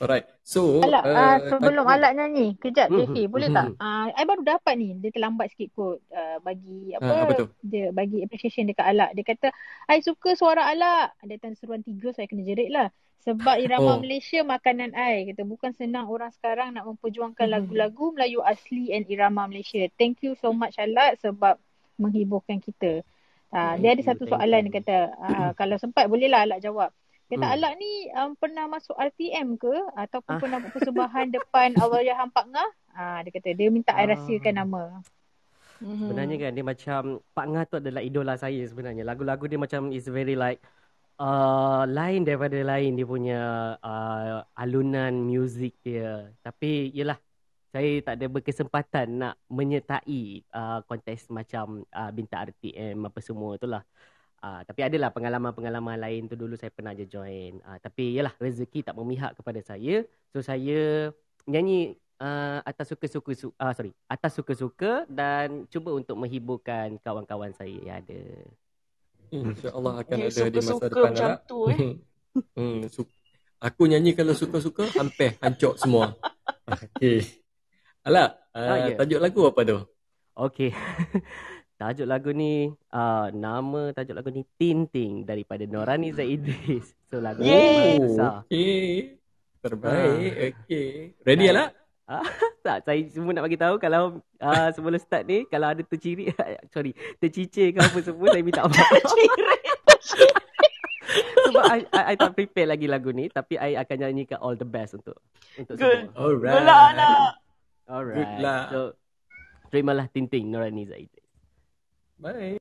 Alright. So, Alak, uh, uh, sebelum tadi- Alak nyanyi, kejap Mhm, JK, boleh tak? mhm. Uh, I baru dapat ni, dia terlambat sikit kot uh, bagi apa, Ah, apa tu? dia bagi appreciation dekat Alak. Dia kata, I suka suara Alak. Dia time seruan tiga, saya kena jerit lah. Sebab irama Oh. Malaysia makanan I. Kata, bukan senang orang sekarang nak memperjuangkan Mhm. lagu-lagu Melayu asli and irama Malaysia. Thank you so much Alak sebab menghiburkan kita. Uh, dia ada satu soalan dia kata, uh, kalau sempat bolehlah Alak jawab. Kata Hmm. Alak ni um, pernah masuk RTM ke ataupun Ah. pernah buat persembahan depan Allahyarham Pak Ngah? Ah dia kata dia minta I rahsiakan Ah. nama. Sebenarnya kan dia macam Pak Ngah tu adalah idola saya sebenarnya. Lagu-lagu dia macam is very like uh, lain daripada lain dia punya uh, alunan muzik dia. Tapi yelah saya tak ada berkesempatan nak menyertai uh, kontes macam uh, bintang RTM apa semua tu lah. Uh, tapi adalah pengalaman-pengalaman lain tu dulu saya pernah je join. Uh, tapi yelah rezeki tak memihak kepada saya. So saya nyanyi uh, atas suka-suka su- uh, sorry, atas suka-suka dan cuba untuk menghiburkan kawan-kawan saya yang ada. InsyaAllah akan Dia ada di masa suka-suka depan macam tu, eh. hmm, su- aku nyanyi kalau suka-suka, hampir hancur semua. Okey. Alak, uh, Ah, ya. tajuk lagu apa tu? Okey. tajuk lagu ni uh, nama tajuk lagu ni Tinting daripada Norani Zaidris. So lagu ni besar. Okey. Terbaik. Okey. Ready Dan- Alak? Ah, tak, saya cuma nak bagi tahu kalau uh, sebelum start ni kalau ada terciri sorry, tercicir ke apa semua saya minta maaf. Sebab I, I, I tak prepare lagi lagu ni tapi I akan nyanyikan all the best untuk untuk Good. semua. Alright. Good luck, Alak. Alright. Good luck. So terimalah Tinting Norani Zaidris. Bye.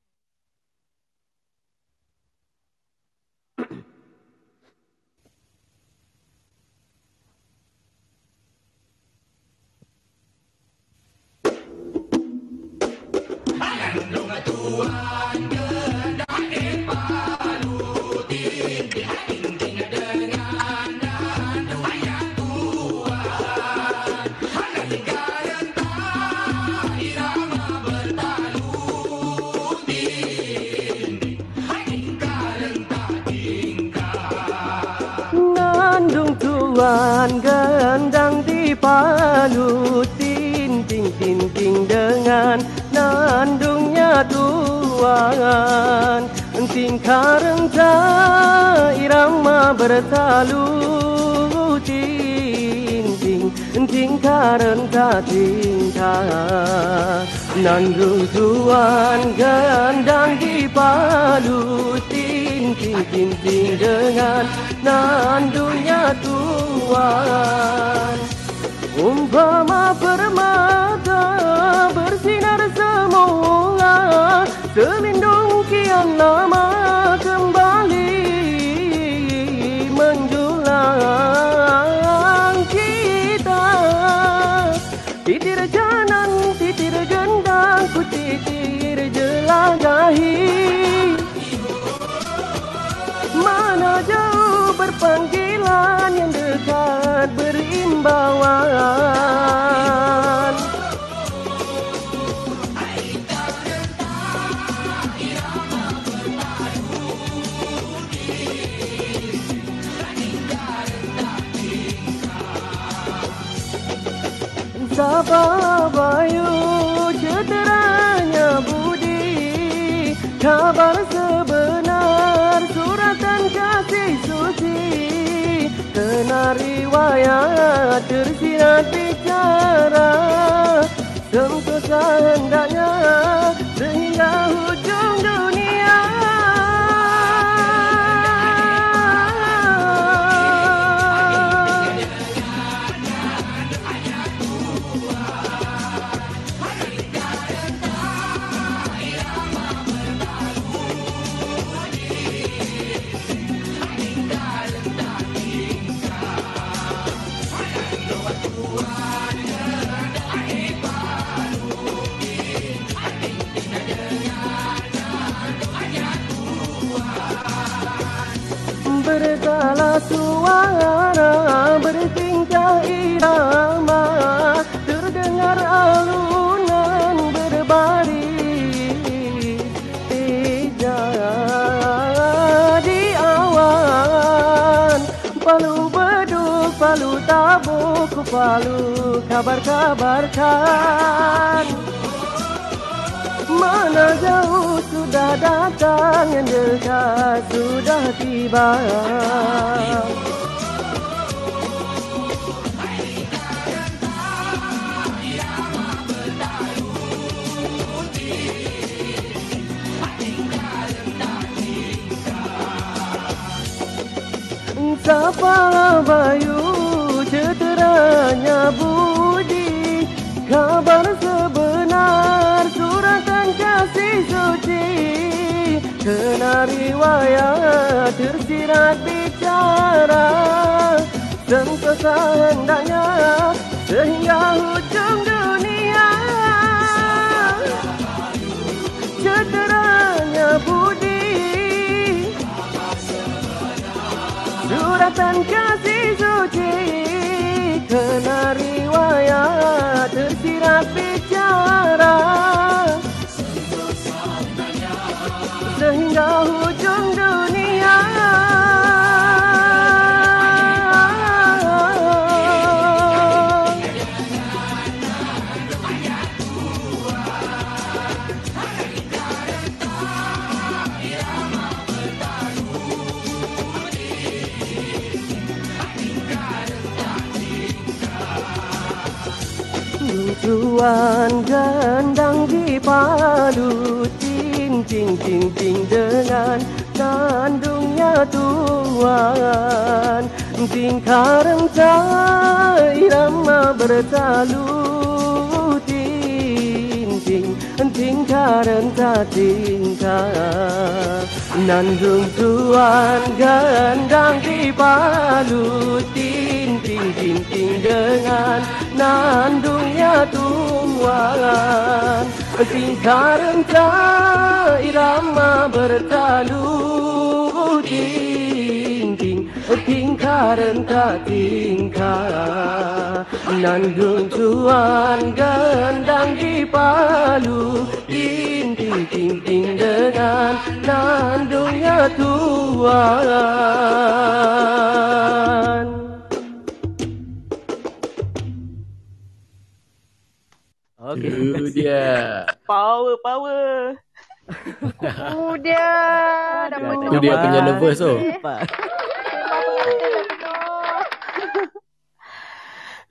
Tuan gendang di palu tin ting ting ting dengan nandungnya tuan. Tingkah renta irama bertalu ting ting tingkah renta tingkah nandung tuan gendang di palu tin ting ting ting dengan nandungnya tuan Umpama permata bersinar semula Selindung kian lama kembali menjulang kita. Titir janan, titir gendang, ku titir jelagahi Mana jauh berpanggilan yang dekat berimbauan Sabah Riwayat tersirat bicara. Sentosa hendaknya suara bertingkah irama Terdengar alunan berbaris Tidak di awan Palu beduk, palu tabuk, palu kabar-kabarkan. Mana jauh sudah datang yang dekat sudah tiba Sapa bayu? Ceteranya budi. Kabar sebenar suratan kasih suci. Kena riwayat tersirat bicara. Sentosa hendaknya sehingga kekuatan kasih suci Kena riwayat Tersirat bicara. Sehingga hujan tuan gendang dipalu ting ting ting ting dengan kandungnya tuan. Tingkah renta irama bertalu ting ting tingkah renta tingkah. Nandung tuan gendang dipalu ting ting ting ting dengan nandungnya tuan tingkah renta irama bertalu ting ting tingkah renta tingkah. Nandung tuan gendang dipalu ting ting ting ting dengan nandungnya tuan Okey. Itu dia. Power, power. Oh dia Itu dia punya nervous tu.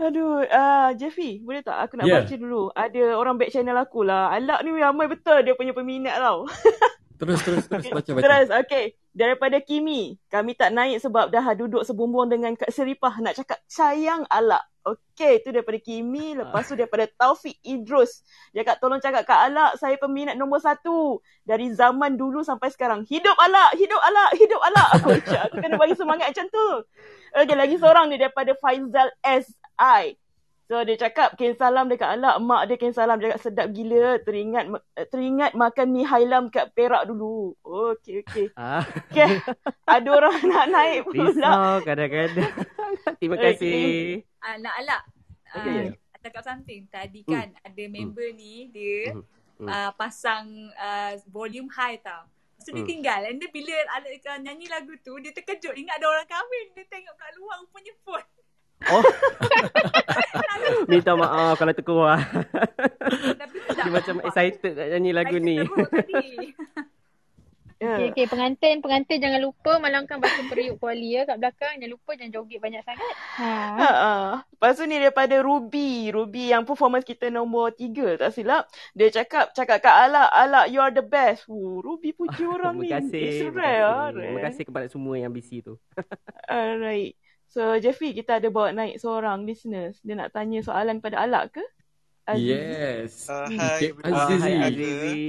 Aduh, uh, Jeffy, boleh tak aku nak Yeah. baca dulu? Ada orang back channel aku lah. Alak ni ramai betul dia punya peminat tau. Terus, terus, terus. Baca, baca. Terus, okay. Daripada Kimi, kami tak naik sebab dah duduk sebumbung dengan Kak Seripah nak cakap sayang Alak. Okay, itu daripada Kimi. Lepas tu daripada Taufik Idrus. Dia kat tolong cakap Kak Alak, saya peminat nombor satu. Dari zaman dulu sampai sekarang. Hidup Alak, hidup Alak, hidup Alak. Cik, aku kena bagi semangat macam tu. Okay, lagi seorang ni daripada Faizal S.I. So dia cakap kirim salam dekat Alak, mak dia kirim salam dia cakap sedap gila, teringat teringat makan mi hailam kat Perak dulu. Okey okey. Ah. Okay. Ada orang nak naik pula. Risau kadang-kadang. Terima Okay. kasih. Ah, nak alak. Okay, Okay, ya. uh, cakap something. Tadi kan ada member ni dia Hmm. uh, pasang uh, volume high tau. Lepas tu dia Hmm. tinggal. And dia bila alak uh, nyanyi lagu tu, dia terkejut. Ingat ada orang kahwin. Dia tengok kat luar rupanya phone. Oh. Minta maaf kalau terkeluar. Dia macam excited nak nyanyi lagu ni. Okay, okay. Pengantin, pengantin jangan lupa malangkan batu periuk kuali ya kat belakang. Jangan lupa jangan joget banyak sangat. Ha. Ha, ha. Lepas tu ni daripada Ruby. Ruby yang performance kita nombor tiga tak silap. Dia cakap, cakap kat Alak, Alak you are the best. Uh, Ruby puji orang ni. Terima kasih. Terima kasih. Terima kasih kepada semua yang busy tu. Alright. So Jeffrey, kita ada bawa naik seorang listeners. Dia nak tanya soalan pada Alak ke? Azizi? Yes. Uh, Hmm, hi, Cik uh, Azizi. hi, Azizi.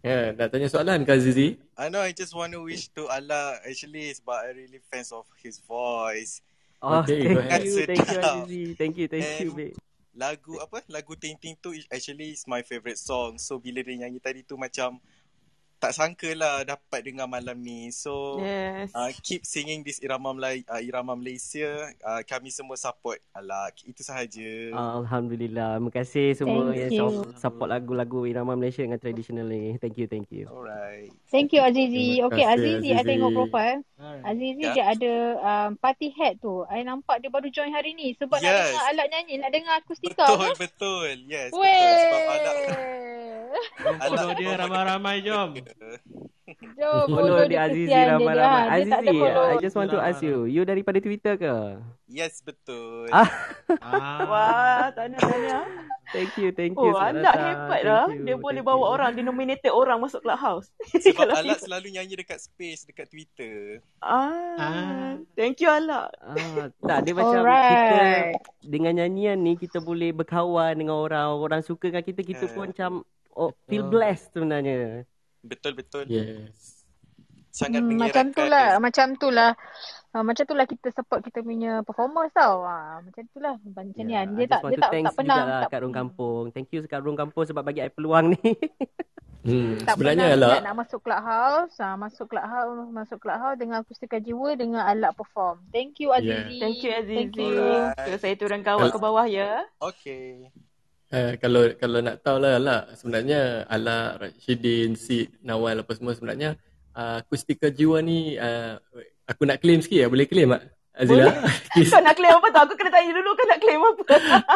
Ya, nak tanya soalan ke Azizi? I know I just want to wish to Allah actually but I really fans of his voice. Oh, Okay, thank go ahead. you, thank you. Azizi. Thank you, thank you, And babe. Lagu apa? Lagu Ting Ting tu is- actually is my favourite song. So bila dia nyanyi tadi tu macam tak sangka lah dapat dengar malam ni. So Yes. uh, keep singing this irama Malay, uh, irama Malaysia. Uh, kami semua support. Alah, itu sahaja. Alhamdulillah. Terima kasih semua Thank yang you. su- support lagu-lagu irama Malaysia dengan tradisional ni. Thank you, thank you. Alright. Thank you Azizi. Okay kasih, Azizi, I Azizi. tengok profile. Alright. Azizi Ya. dia ada um, party hat tu. I nampak dia baru join hari ni sebab nak Yes. dengar alat nyanyi, nak dengar akustika. Betul, betul. Yes, betul. Sebab Weh. Follow dia ramai-ramai jom. Jom Follow dia Azizi ramai-ramai. Dia tak ada Azizi, follow. I just want to ask you. You daripada Twitter ke? Yes, betul. Ah, Ah. Wah, tanya-tanya. thank you, thank you. Oh, Alak datang. hebat lah. you, Dia boleh bawa you. orang, denominated orang masuk clubhouse. Sebab dia- selalu nyanyi dekat space, dekat Twitter. Ah, Ah. thank you Alak. Ah, tak, dia macam kita Alright. dengan nyanyian ni kita boleh berkawan dengan orang, orang suka dengan kita, kita pun Eh. macam oh, feel Betul. blessed sebenarnya. Betul, betul. Yes. Sangat Hmm, macam mengeratkan. tu lah, macam tu lah. Uh, macam tu lah kita support kita punya performance tau. Ha, macam tu lah. Macam ni. Yeah, Dia tak, dia tak, tak pernah. jugalah Tak, kat Rung Kampung. Thank you kat Rung Kampung sebab bagi I peluang ni. Hmm, tak sebenarnya pernah Alak, niat nak masuk clubhouse. Ha, masuk clubhouse, masuk clubhouse dengan akustika jiwa dengan alat perform. Thank you Azizi. Thank you Thank Azizi. you. So, saya turun kawat ke bawah ya. Okay. Uh, kalau kalau nak tahu lah Alak, sebenarnya Alak, Rashidin, Sid, Nawal apa semua sebenarnya uh, akustika jiwa ni uh, aku nak claim sikit ya, boleh claim tak? Azila? Kau nak claim apa tu? Aku kena tanya dulu kau nak claim apa.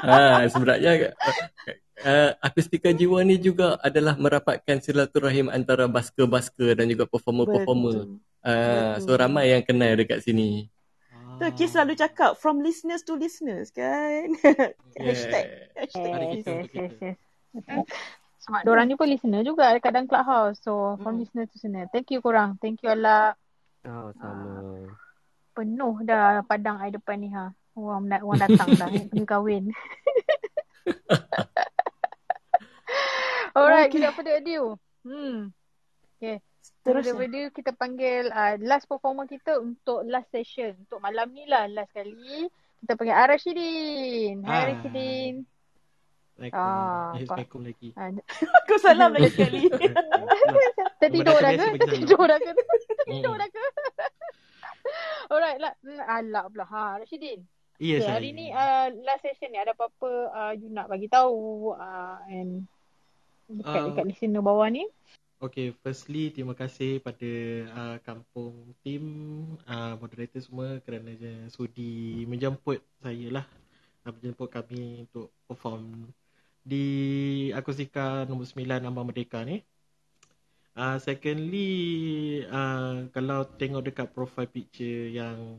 ha, sebenarnya uh, akustika jiwa ni juga adalah merapatkan silaturahim antara basker-basker dan juga performer-performer. Betul. Uh, so ramai yang kenal dekat sini. Tu Ki selalu cakap from listeners to listeners kan. hashtag. Hashtag yes. Sebab diorang ni pun listener juga kadang Clubhouse. So, from listener to listener. Thank you korang. Thank you Allah. Oh, sama. Penuh dah padang air depan ni ha. Orang, nak- orang datang dah. Nak pergi kahwin. Alright, Okay. kita apa dia? Hmm. Okay. Terus Terusnya. daripada kita panggil uh, last performer kita untuk last session. Untuk malam ni lah last kali. Kita panggil Arashidin. Hai Ah. Arashidin. Assalamualaikum. Ah, Eh, lagi. Ah, Aku salam lagi sekali. Tertidur dah ke? Tertidur dah ke? Tertidur dah ke? Alright lah. Hmm, Alah pula. Ha, Rashidin. Ya, okay, saya. hari ni uh, last session ni ada apa-apa uh, you nak bagi tahu uh, and dekat, Uh, dekat listener bawah ni? Okay, firstly terima kasih pada uh, kampung team uh, moderator semua kerana sudi menjemput saya lah uh, menjemput kami untuk perform di Akustika nombor 9 Ambang Merdeka ni. Uh, secondly, uh, kalau tengok dekat profile picture yang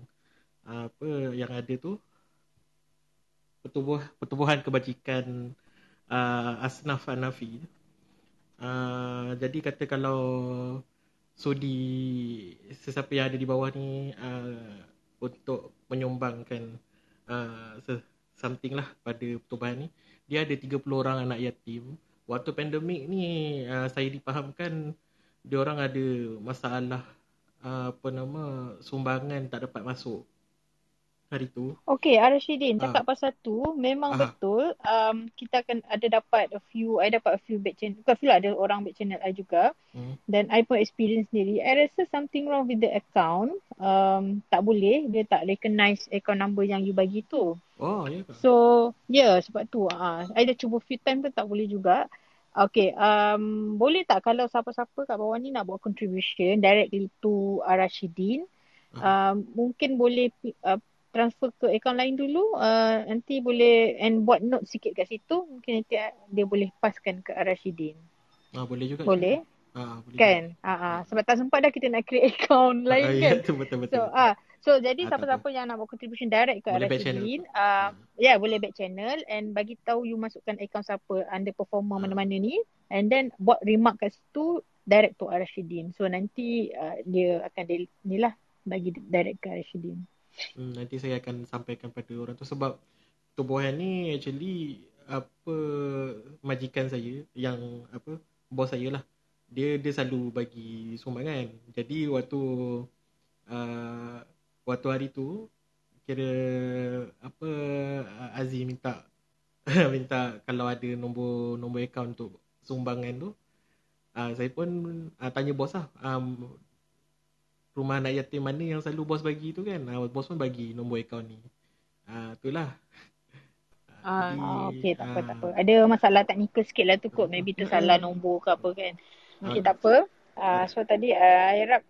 uh, apa yang ada tu pertubuh pertubuhan kebajikan uh, Asnaf Hanafi. Uh, jadi kata kalau sudi sesiapa yang ada di bawah ni uh, untuk menyumbangkan uh, something lah pada pertubuhan ni dia ada 30 orang anak yatim. Waktu pandemik ni uh, saya dipahamkan dia orang ada masalah uh, apa nama sumbangan tak dapat masuk hari tu Okay, Arashidin, cakap pasal tu memang Ah. betul. Um, kita akan ada dapat a few, I dapat a few back channel. Bukan few lah, ada orang back channel I juga. hmm. Dan I pun experience sendiri. I rasa something wrong with the account. Um, tak boleh, dia tak recognize account number yang you bagi tu. oh ya ke So, yeah, sebab tu. Uh, I dah cuba few time pun tak boleh juga. Okay, um, boleh tak kalau siapa-siapa kat bawah ni nak buat contribution directly to Arashidin, um, mungkin boleh uh, transfer ke akaun lain dulu. Uh, nanti boleh and buat note sikit kat situ. Mungkin nanti uh, dia boleh paskan ke Arashidin. ah, boleh juga Boleh? ah, boleh Kan? Ah, ah. Sebab tak sempat dah kita nak create account juga. lain ah, kan. ya, betul betul betul, So, ah, so jadi Ah, siapa-siapa yang nak buat contribution direct ke Boleh. Arashidin, uh, ya yeah, boleh back channel and bagi tahu you masukkan account siapa under performer Ah. mana-mana ni and then buat remark kat situ direct to Arashidin. So nanti uh, dia akan di, ni lah bagi direct ke Arashidin. Hmm, nanti saya akan sampaikan pada orang tu. Sebab tubuhan ni actually apa majikan saya yang apa bos saya lah. Dia dia selalu bagi sumbangan. Jadi waktu uh, waktu hari tu kira apa Aziz minta minta kalau ada nombor nombor akaun untuk sumbangan tu uh, saya pun uh, tanya bos lah. Um, rumah anak yatim mana yang selalu bos bagi tu kan uh, bos pun bagi nombor akaun ni uh, itulah Ah, Ah, okay, tak apa, ah. tak apa. Ada masalah teknikal sikit lah tu kot. Maybe tersalah nombor ke apa kan. Okay, Ah. tak apa. Uh, so tadi uh, I harap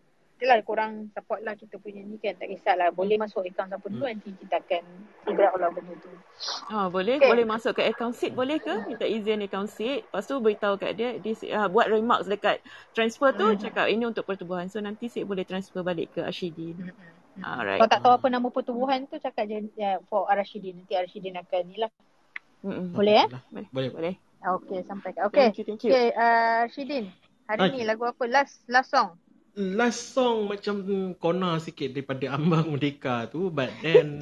Itulah korang support lah kita punya ni kan. Tak kisahlah. Boleh masuk account siapa dulu nanti kita akan figure out lah benda tu. Ah, boleh Okay. boleh masuk ke account seat boleh ke? Minta izin account seat. Lepas tu beritahu kat dia, dia uh, buat remarks dekat transfer tu Hmm. cakap ini untuk pertubuhan. So nanti seat boleh transfer balik ke Ashidin. Alright. Kalau tak tahu apa nama pertubuhan tu cakap je ya, for Arashidin. Nanti Arashidin akan ni lah. Mm-mm. Boleh eh? Boleh. boleh Boleh. Okay, sampaikan. Okay. Thank you, thank you. Okay, uh, Arashidin. Hari Ah. ni lagu apa? Last last song. Last song macam kona sikit daripada Ambang Merdeka tu but then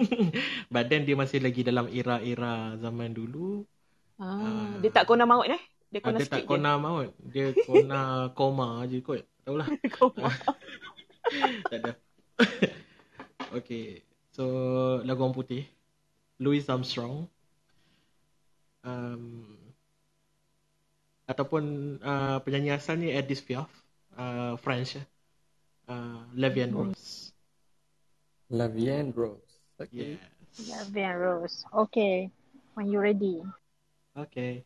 but then dia masih lagi dalam era-era zaman dulu. Ah, dia tak kona maut eh? Dia Ah, kona dia sikit tak kona maut. Dia kona koma je kot. Tak tahulah Koma. tak ada. Okay. So lagu orang putih. Louis Armstrong. Um, ataupun uh, penyanyi asalnya Edith Piaf uh, French uh, Levian Rose Lavian Rose. Okay. yes Yeah, Van Rose. Okay. When you ready. okay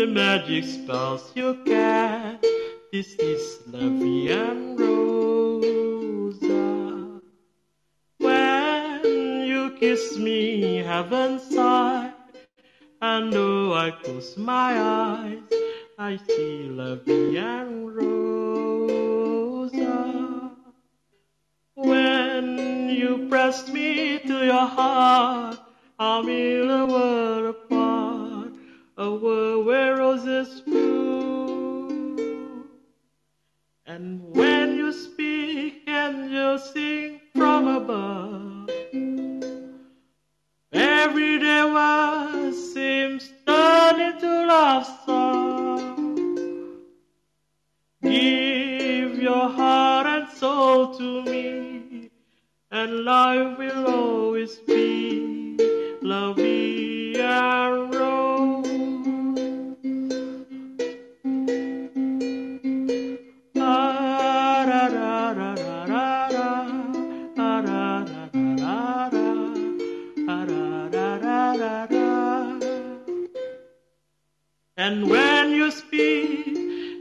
The magic spells you cast. This is Lovey and Rosa. When you kiss me, heaven sigh. And though I close my eyes, I see Lovey and Rosa. When you press me to your heart, I'm in a world apart, a world da. Ah, da, da, da, da, da. And when you speak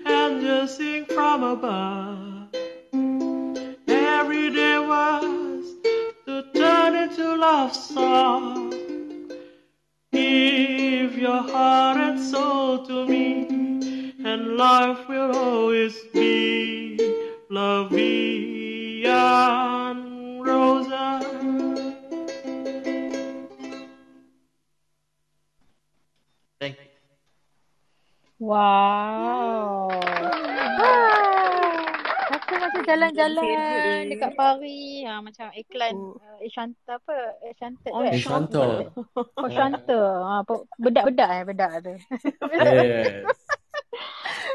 and you sing from above, life will always be lovey and Rosa. Thank you. Wow. Ah, rasa macam jalan-jalan dekat Paris. Ha, macam iklan uh, Eshanta apa? Eshanta tu eh? Encanto. Oh, Shanta. Ha, po- bedak-bedak eh, bedak tu. Yes.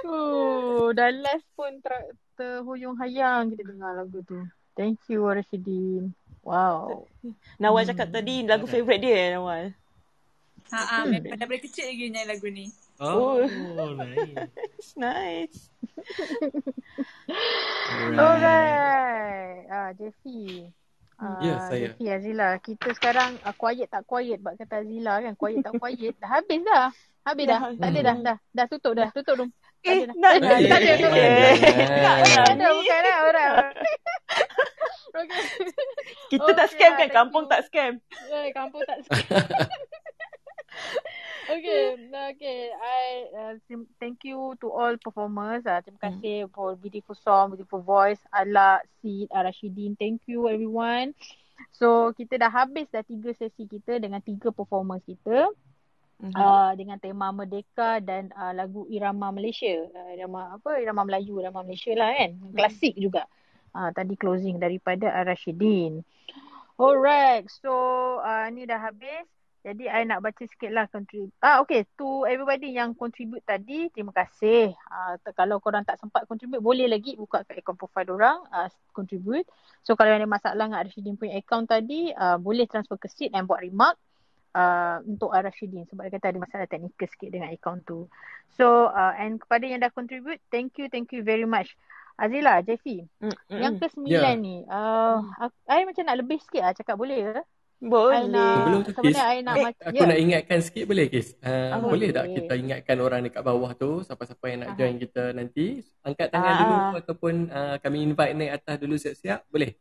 Oh, dah last pun ter, terhuyung hayang kita dengar lagu tu. Thank you Rashidin. Wow. Nawal cakap tadi lagu favourite dia eh, Nawal. Ha ah, memang daripada kecil lagi nyanyi lagu ni. Oh, nice. nice. Alright. Ah, Jeffy. Ah, Ya, saya. Jeffy Azila. Kita sekarang uh, quiet tak quiet buat kata Azila kan. Quiet tak quiet. Dah habis dah. Habis dah. Tak ada dah. Dah, dah tutup dah. Tutup dong. Tak nak- Tak ada. Tak ada. Tak ada. Bukan dah. Orang. Okay. Kita tak scam lah, kan? thank Kampung tak scam. Eh, kampung tak okay, okay. I uh, thank you to all performers. Uh, terima kasih for beautiful song, beautiful voice. Ala, Sid, Rashidin. Thank you everyone. So kita dah habis dah tiga sesi kita dengan tiga performers kita. Uh, dengan tema Merdeka dan uh, lagu Irama Malaysia. Uh, irama apa? Irama Melayu, Irama Malaysia lah kan. Klasik juga. Uh, tadi closing daripada Rashidin. Alright, so uh, ni dah habis. Jadi I nak baca sikit lah contribute. Ah okay, to everybody yang contribute tadi, terima kasih. Uh, kalau korang tak sempat contribute, boleh lagi buka kat account profile orang uh, contribute. So kalau ada masalah dengan Rashidin punya account tadi, uh, boleh transfer ke Sid dan buat remark uh, untuk Rashidin sebab dia kata ada masalah teknikal sikit dengan account tu. So uh, and kepada yang dah contribute, thank you, thank you very much. Azila, Jeffy, Mm-mm. yang ke sembilan Ya. ni, uh, aku, I macam nak lebih sikit lah cakap boleh ke? Boleh. I nak, Sebelum tu Kis, I nak Eh, macam, aku nak ingatkan sikit boleh Kis? Uh, Ah, boleh tak boleh. kita ingatkan orang dekat bawah tu, siapa-siapa yang nak Aha. join kita nanti, angkat tangan Ah, dulu ataupun uh, kami invite naik atas dulu siap-siap, boleh?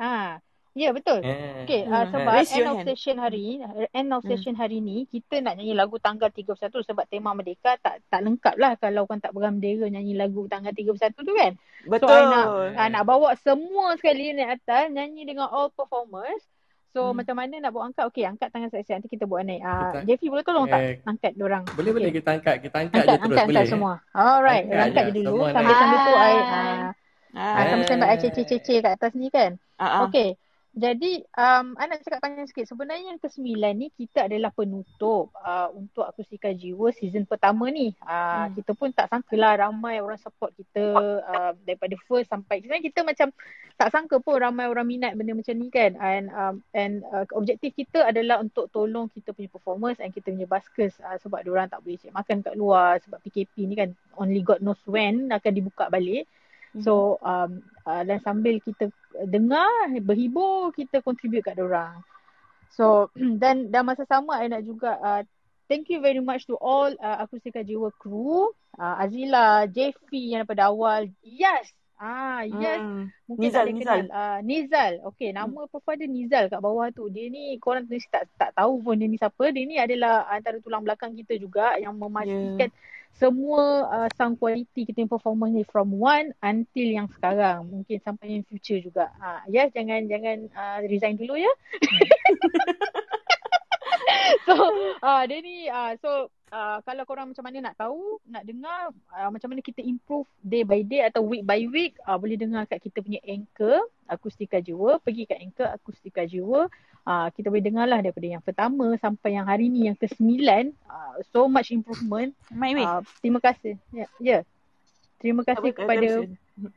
Ha, ya betul. Eh. Okay, uh, Hmm. sebab Raise end of hand. session hari, end of Hmm. session hari ni, kita nak nyanyi lagu tanggal 31 sebab tema Merdeka tak tak lengkap lah kalau orang tak berbendera nyanyi lagu tanggal 31 tu kan. Betul. So, I nak, uh, nak bawa semua sekali naik atas, nyanyi dengan all performers. So, Hmm. macam mana nak buat angkat? Okay, angkat tangan saya nanti kita buat naik. Uh, Kita- Jeffy boleh tolong tak Eh, angkat dorang? Boleh boleh Okay. kita angkat, kita angkat, Angkat, je terus angkat, boleh. angkat eh? semua. Alright, Angkat angkat je, dulu. naik. Sambil-sambil tu, I, Hai. uh, Ah. uh, sambil-sambil I cece-cece kat atas ni kan. Ah, ah. Jadi, um, I nak cakap panjang sikit. Sebenarnya yang ke-9 ni, kita adalah penutup uh, untuk Akustika Jiwa season pertama ni. Uh, Hmm. Kita pun tak sangka lah ramai orang support kita uh, daripada first sampai. Sebenarnya kita macam tak sangka pun ramai orang minat benda macam ni kan. And um, and uh, objektif kita adalah untuk tolong kita punya performers and kita punya buskers uh, sebab diorang tak boleh cari makan kat luar sebab PKP ni kan only God knows when akan dibuka balik. So um, uh, dan sambil kita dengar, berhibur, kita contribute kat orang. So dan dan masa sama I nak juga uh, thank you very much to all uh, Akustika Jiwa crew. Uh, Azila, JP yang daripada awal. Yes. Ah, yes. Hmm. Mungkin Nizal, ada Nizal. kenal. Uh, Nizal. Okay, nama profile dia Nizal kat bawah tu. Dia ni korang mesti tak tak tahu pun dia ni siapa. Dia ni adalah antara tulang belakang kita juga yang memastikan semua uh, sound quality kita performance ni from one until yang sekarang. Mungkin sampai in future juga. Ah, yes, jangan jangan uh, resign dulu ya. so uh, dia ni uh, so uh, kalau korang macam mana nak tahu nak dengar uh, macam mana kita improve day by day atau week by week uh, boleh dengar kat kita punya anchor akustika jiwa pergi kat anchor akustika jiwa uh, kita boleh dengar lah daripada yang pertama sampai yang hari ni yang ke-9 uh, so much improvement Mai weh. uh, terima kasih ya yeah, yeah. terima kasih kepada.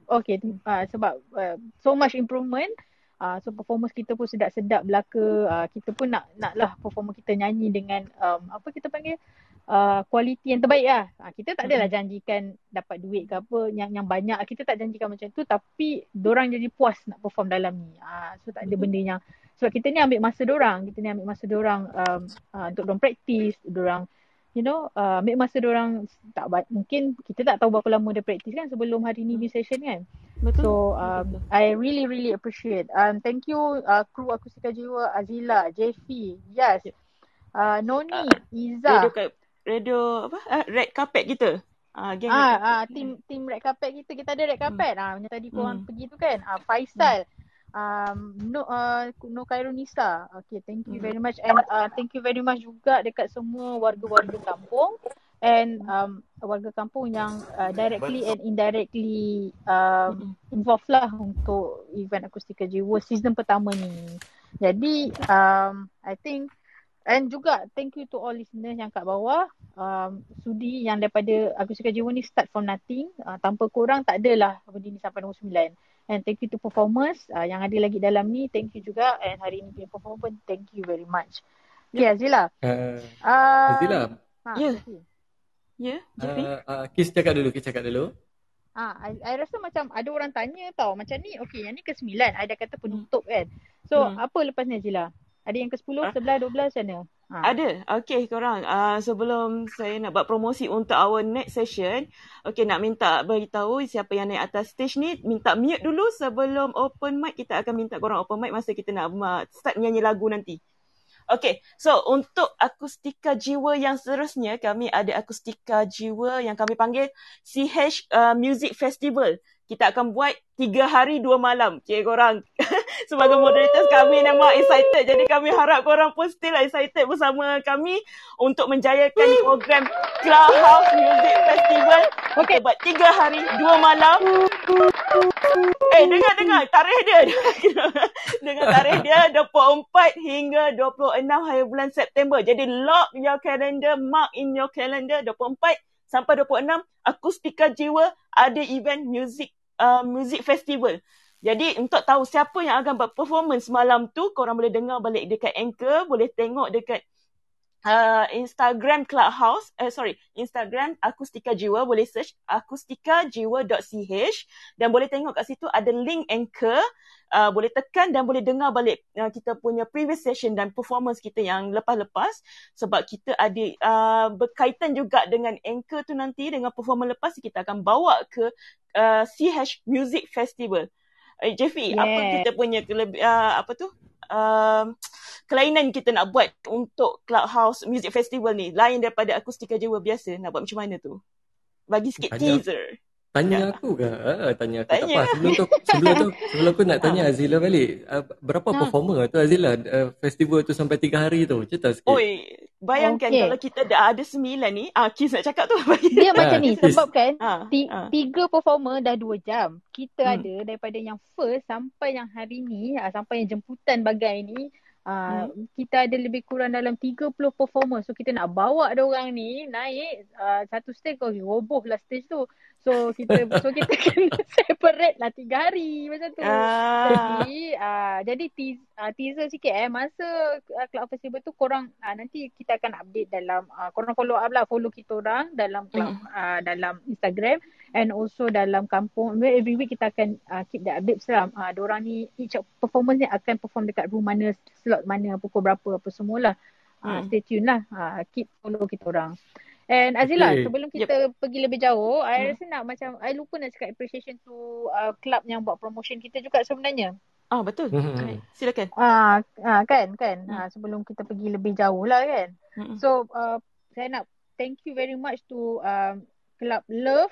Okay, uh, sebab uh, so much improvement. Uh, so performance kita pun sedap-sedap belaka. Uh, kita pun nak naklah performance kita nyanyi dengan um, apa kita panggil uh, quality yang terbaik lah. Uh, kita tak adalah janjikan dapat duit ke apa yang yang banyak. Kita tak janjikan macam tu tapi dorang jadi puas nak perform dalam ni. Uh, so tak ada benda yang sebab kita ni ambil masa dorang. Kita ni ambil masa dorang um, uh, untuk dorang practice, dorang you know uh, ambil masa orang tak mungkin kita tak tahu berapa lama dia practice kan sebelum hari ni di session kan Betul. so um, I really really appreciate um, thank you uh, kru akustika jiwa Azila JP yes uh, Noni Iza Radio kat radio apa? Uh, red carpet kita. Ah, geng red Ah, ah, tim tim red carpet kita kita ada red carpet. Ah, macam tadi korang Hmm. pergi tu kan. Ah, Faisal. Um, no, uh, no Kairunisa. Okay, thank you very much. And uh, thank you very much juga dekat semua warga-warga kampung. And um, warga kampung yang uh, directly and indirectly um, involved lah untuk event Akustika Jiwa season pertama ni. Jadi, um, I think And juga thank you to all listeners yang kat bawah um, Sudi yang daripada Akustika Jiwa ni start from nothing uh, Tanpa korang tak adalah benda ni sampai nombor 9 And thank you to performers uh, yang ada lagi dalam ni Thank you juga And hari ni punya performer pun thank you very much Okay Azila Uh, uh, Azila, ha, Ya. okay. Ya, Jeffrey. uh, uh, Kis cakap dulu, Kis cakap dulu. Ah, I, I rasa macam ada orang tanya tau Macam ni okay yang ni ke-9 I dah kata penutup kan So Hmm. apa lepas ni Azila? Ada yang ke-10, 11, 12 macam mana? Ha. Ada. Okay korang. Uh, sebelum saya nak buat promosi untuk our next session. Okay nak minta beritahu siapa yang naik atas stage ni. Minta mute dulu sebelum open mic. Kita akan minta korang open mic masa kita nak start menyanyi lagu nanti. Okay, so untuk akustika jiwa yang seterusnya, kami ada akustika jiwa yang kami panggil CH uh, Music Festival. Kita akan buat tiga hari dua malam. Okay, korang sebagai moderators kami memang excited. Jadi kami harap korang pun still excited bersama kami untuk menjayakan program Clubhouse Music Festival. Okay. Buat tiga hari dua malam. Eh, dengar-dengar tarikh dia. dengar tarikh dia 24 hingga 26 hari bulan September. Jadi lock your calendar, mark in your calendar 24 sampai 26 Akustika Jiwa ada event music uh, music festival. Jadi untuk tahu siapa yang akan buat performance malam tu, korang boleh dengar balik dekat Anchor, boleh tengok dekat uh, Instagram Clubhouse, eh sorry, Instagram Akustika Jiwa, boleh search akustikajiwa.ch dan boleh tengok kat situ ada link Anchor, uh, boleh tekan dan boleh dengar balik uh, kita punya previous session dan performance kita yang lepas-lepas sebab kita ada uh, berkaitan juga dengan Anchor tu nanti dengan performance lepas kita akan bawa ke uh, CH Music Festival. Eh, Jeffy, Yeah. apa kita punya uh, apa tu? Um, kelainan kita nak buat untuk Clubhouse Music Festival ni lain daripada akustika jiwa biasa nak buat macam mana tu? Bagi sikit Banyak. teaser. Tanya aku ke? Ah, tanya aku tak Tanya. apa. Sebelum tu, sebelum tu, sebelum aku nak tanya Azila balik. Uh, berapa Ha. performer tu Azila? Uh, festival tu sampai tiga hari tu. Cerita sikit. Oi, bayangkan Okay. kalau kita dah ada sembilan ni, ah Kis nak cakap tu. Dia Ah, macam ni please. sebab kan Ha, ti- ha. tiga performer dah dua jam. Kita Hmm. ada daripada yang first sampai yang hari ni, ah, sampai yang jemputan bagai ni, ah, kita ada lebih kurang dalam 30 performer. So kita nak bawa dia orang ni naik ah, satu stage kau roboh lah stage tu. So kita so kita kena separate lah tiga hari macam tu. Ah. Jadi ah, jadi teas- ah, teaser sikit eh masa ah, Club Festival tu korang ah, nanti kita akan update dalam ah, korang follow up lah follow kita orang dalam club ah, dalam Instagram and also dalam kampung every week kita akan ah, keep the updates lah. Ah, diorang ni each performance ni akan perform dekat room mana slot mana pukul berapa apa semualah. Uh, Hmm. stay tune lah. Uh, keep follow kita orang. And Azila, Okay. sebelum kita pergi lebih jauh, I Hmm. rasa nak macam, I lupa nak cakap appreciation to uh, club yang buat promotion kita juga sebenarnya. Ah betul. Hmm. Silakan. Ah, ah kan, kan. Hmm. Ah, sebelum kita pergi lebih jauh lah kan. Hmm. So, uh, saya nak thank you very much to um, Club Love.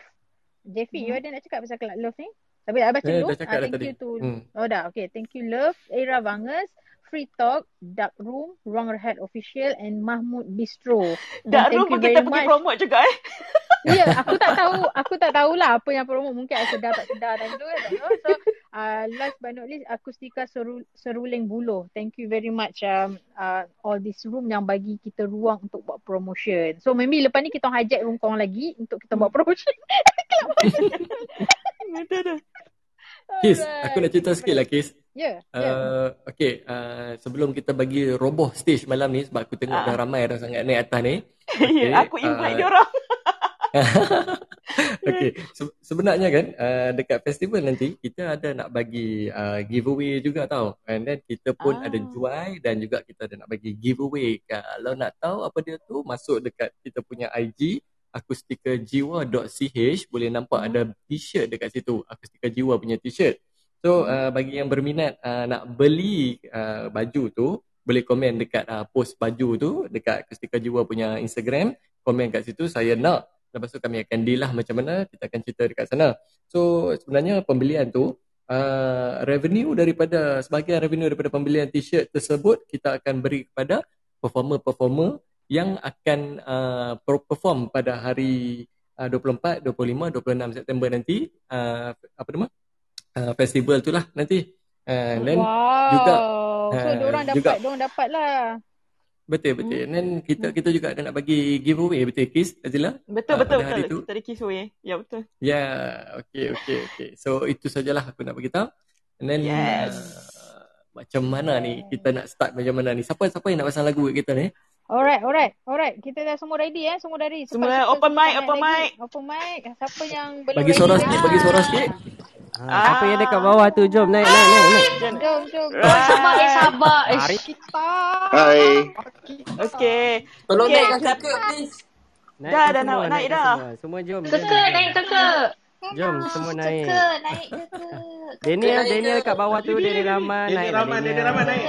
Jeffy, you Hmm. ada nak cakap pasal Club Love ni? Tapi I baca Eh, dulu. dah cakap Ah, dah thank tadi. you to, Hmm. oh dah, okay. Thank you Love, Era Vangas, Free Talk, Dark Room, Wrong Head Official and Mahmud Bistro. Dark room pun kita pergi promote juga eh. Ya, aku tak tahu, aku tak tahulah apa yang promo mungkin I sedar tak sedar time tu kan. So, uh, last but not least, Akustika Seru, Seruling Buloh. Thank you very much um, uh, all this room yang bagi kita ruang untuk buat promotion. So, maybe lepas ni kita hijack room korang lagi untuk kita buat promotion. Betul tu. Kis, aku nak cerita sikit lah Kis. Ya, ya. Uh, okay, uh, sebelum kita bagi roboh stage malam ni sebab aku tengok Ah. dah ramai orang sangat naik atas ni. Ya, aku invite dia orang. okay, se- sebenarnya kan uh, dekat festival nanti kita ada nak bagi uh, giveaway juga tau. And then kita pun Ah. ada jual dan juga kita ada nak bagi giveaway. Kalau nak tahu apa dia tu, masuk dekat kita punya IG akustikajiwa.ch boleh nampak Hmm. ada t-shirt dekat situ. Akustika Jiwa punya t-shirt. So uh, bagi yang berminat uh, nak beli uh, baju tu boleh komen dekat uh, post baju tu dekat Akustika Jiwa punya Instagram komen kat situ saya nak lepas tu kami akan deal lah macam mana kita akan cerita dekat sana so sebenarnya pembelian tu uh, revenue daripada sebahagian revenue daripada pembelian t-shirt tersebut kita akan beri kepada performer-performer yang akan uh, per- perform pada hari uh, 24, 25, 26 September nanti uh, apa nama uh, festival tu lah nanti uh, then wow. juga So, uh, diorang dapat, juga diorang dapat lah. betul betul Hmm. dan kita kita juga ada nak bagi giveaway betul Kis Azila Betul Ah, betul betul. tu. Kita ada giveaway. Ya betul. Ya, yeah, okay, okay, okay. So itu sajalah aku nak beritahu. And then Yes. uh, macam mana ni kita nak start macam mana ni? Siapa siapa yang nak pasang lagu kat kita ni? Alright, alright, alright. Kita dah semua ready eh, semua ready. Cepat, Semua cepat, open mic, open naik lagi. mic. Open mic. Siapa yang belum Bagi suara sikit, bagi suara sikit. Ha, siapa yang dekat bawah tu? Jom naik, naik, naik. naik. Jom, jom. Sabar, eh, sabar. Eh, Mari. kita. Hai. Okay. Tolong Okay, naikkan siapa- teka please. Naikkan Dah, dah semua, nak naik dah. Semua, semua jom. Teka, naik teka. Jom, semua naik. naik teka. Daniel, naik Daniel kat bawah tu, Daniel Rahman. Daniel Naik lah, Rahman, Daniel Rahman naik.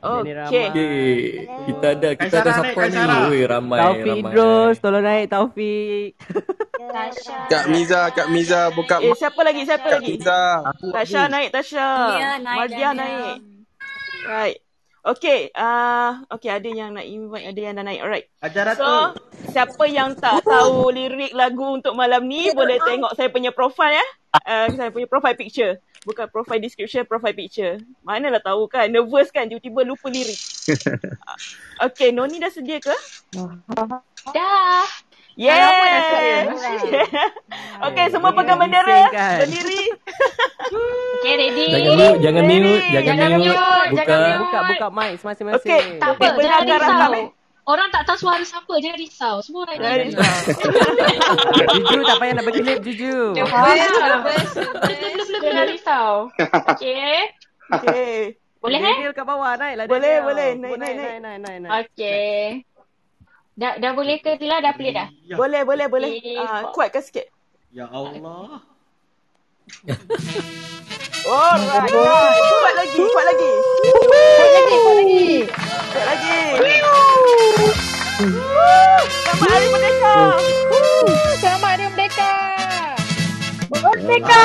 Okay. Okay, kita ada kita Kaisara ada siapa ni? Oi, ramai Taufik ramai. Idrus, tolong naik Taufik. Kak Miza, Kak Miza buka Eh, siapa lagi? Siapa Kak lagi? Miza. Tasha naik, Tasha. Mia naik, Mardia naik. Right. Okay, uh, okay ada yang nak invite, ada yang dah naik. Alright. Ajar So, siapa yang tak tahu lirik lagu untuk malam ni, boleh tengok saya punya profile ya. Uh, saya punya profile picture. Bukan profile description, profile picture. Manalah tahu kan, nervous kan, tiba-tiba lupa lirik. Okay, Noni dah sedia ke? Dah. Yeah. okay, semua pegang bendera. Bisingkan. Berdiri. Okay, ready? Jangan mute, jangan mute, jangan Jangan mute. mute, Buka. jangan mute. Buka, buka mic masing-masing. Okay, Tak apa, jangan risau. Orang tak tahu suara siapa, jangan risau. Semua ready. Jangan risau. Jujur tak payah nak berkelip, jujur. Nervous, nervous. Belum, belum, belum, jangan risau. Okay. Okay. Boleh eh? Daniel kat bawah, naik lah Boleh, boleh. Naik, Naik, naik, naik, naik, naik, naik. Okay. Dah, dah boleh ke Tila? Dah play dah? Ya, Boleh, boleh, boleh. Okay, Ah, stop. kuatkan sikit. ya Allah. Alright. Kuat lagi, kuat lagi. Kuat lagi, kuat lagi. Kuat lagi. Selamat Hari Merdeka. Selamat Hari Merdeka. Merdeka.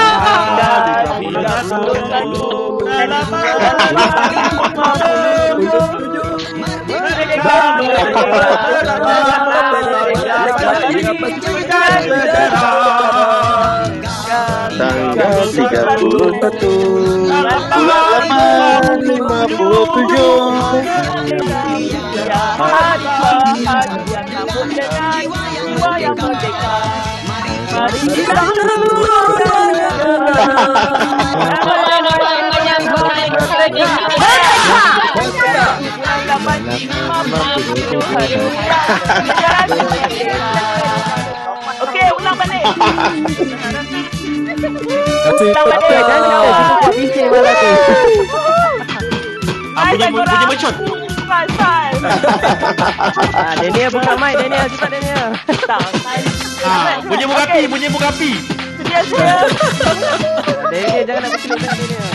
Tanggal 31 Bulan 8 57 Hari. Mari kita Okey, Kasih Ulang balik. Okay, jangan kita buat bising malam tu. Hai, Bunyi korang. bunyi mercon. Pas. Ah, Daniel buka mic Daniel. Cepat Daniel. Tak. Ah, bunyi muka api, bunyi muka api. Sedia sedia. Daniel jangan nak sangat Daniel.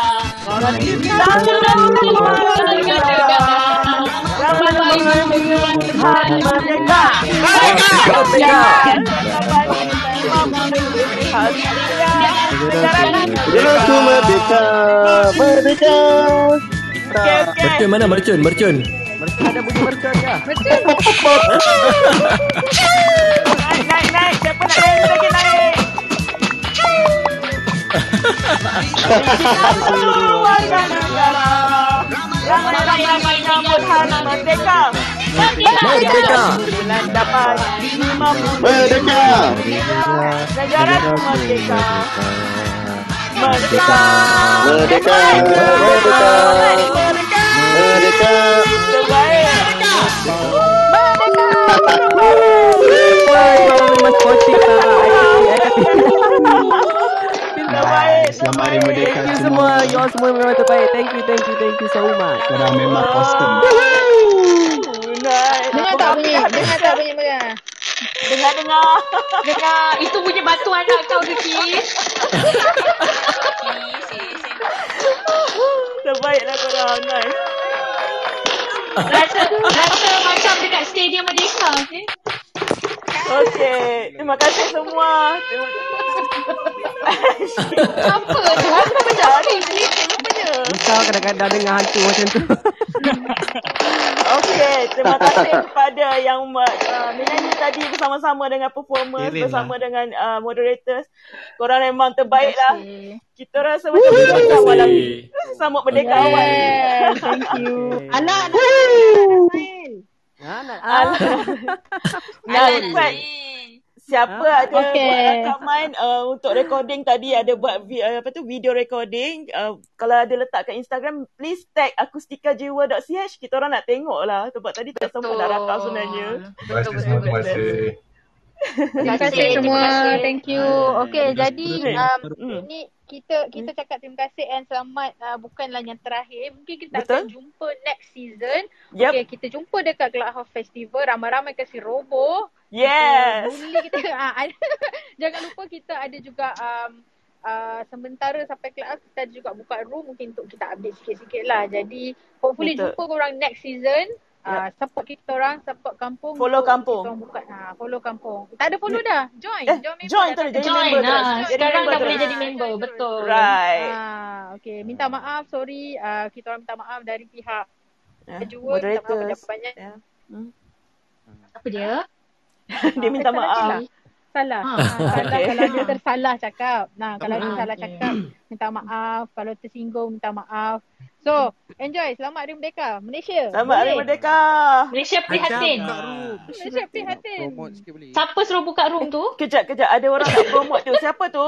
Aku merdeka, merdeka. Mercun mana mercun? Mercun. Mercun ada bunyi mercun ke? Naik, naik, naik. Siapa nak naik lagi naik? Warga negara Merdeka Merdeka. Dapat Merdeka. Negara merdeka Merdeka Merdeka. Merdeka. Merdeka. Kau memang sportif lah. Terbaik Selamat Hari Merdeka Thank you semua. semua. You all semua memang terbaik. Thank you, thank you, thank you so much. Korang memang awesome. Naik Dengar tak bunyi? Dengar tak bunyi mereka? Dengar-dengar Dengar itu bunyi batu anak kau Kis. Terbaiklah korang Nice Rasa rasa macam dekat stadium Merdeka. Okay? Okey, terima kasih semua. Terima Apa tu? Apa benda apa ni? Kau kadang-kadang dengar hantu macam tu. Okey, terima kasih kepada yang uh, menyanyi tadi bersama-sama dengan performers, Kirim bersama dengan uh, moderators. Korang memang terbaik lah. kasih. Kita rasa macam kita awal lagi. kasih. Sambut merdeka awal. Thank you. Anak, anak, Ha, nak, Al- Nah, in fact, siapa Ah, ada okay. buat rakaman uh, untuk recording tadi? Ada buat vi- uh, apa tu video recording? Uh, kalau ada letak kat Instagram please tag akustikajiwa.ch kita orang nak tengok lah sebab tadi tak sempat nak rakam sebenarnya. Terima kasih terima kasih. Terima kasih semua. Thank you. Okay, jadi um, ini kita kita cakap terima kasih and selamat uh, bukanlah yang terakhir. Mungkin kita akan Betul. jumpa next season. Yep. Okay, kita jumpa dekat Clubhouse Festival. Ramai-ramai kasi roboh. Yes. Kita kita. ah, ada- Jangan lupa kita ada juga um, uh, sementara sampai Clubhouse kita ada juga buka room mungkin untuk kita update sikit-sikit lah. Jadi hopefully Betul. jumpa korang next season. Uh, support kita orang, support kampung. Follow kampung. Kita buka, ha, follow kampung. Tak ada follow dah. Join. Eh, join member join dah tu, tak jadi member Join terus. lah. Sekarang dah boleh terus. jadi member. Betul. Right. Ah, okay. Minta maaf, sorry. Uh, kita orang minta maaf dari pihak Eh, Jua. Minta maaf banyak-banyak. Ya. Hmm. Apa dia? Dia minta maaf. Lah. Salah. Ah. Ah, salah Okay. kalau dia tersalah cakap. Nah, kalau dia Ah, salah okay. cakap, minta maaf. Kalau tersinggung, minta maaf. So, enjoy. Selamat Hari Merdeka. Malaysia. Selamat Hari. Merdeka. Malaysia prihatin. Malaysia prihatin. Promote sikit boleh? Siapa suruh buka room tu? Kejap, kejap. Ada orang nak promote tu. Siapa tu?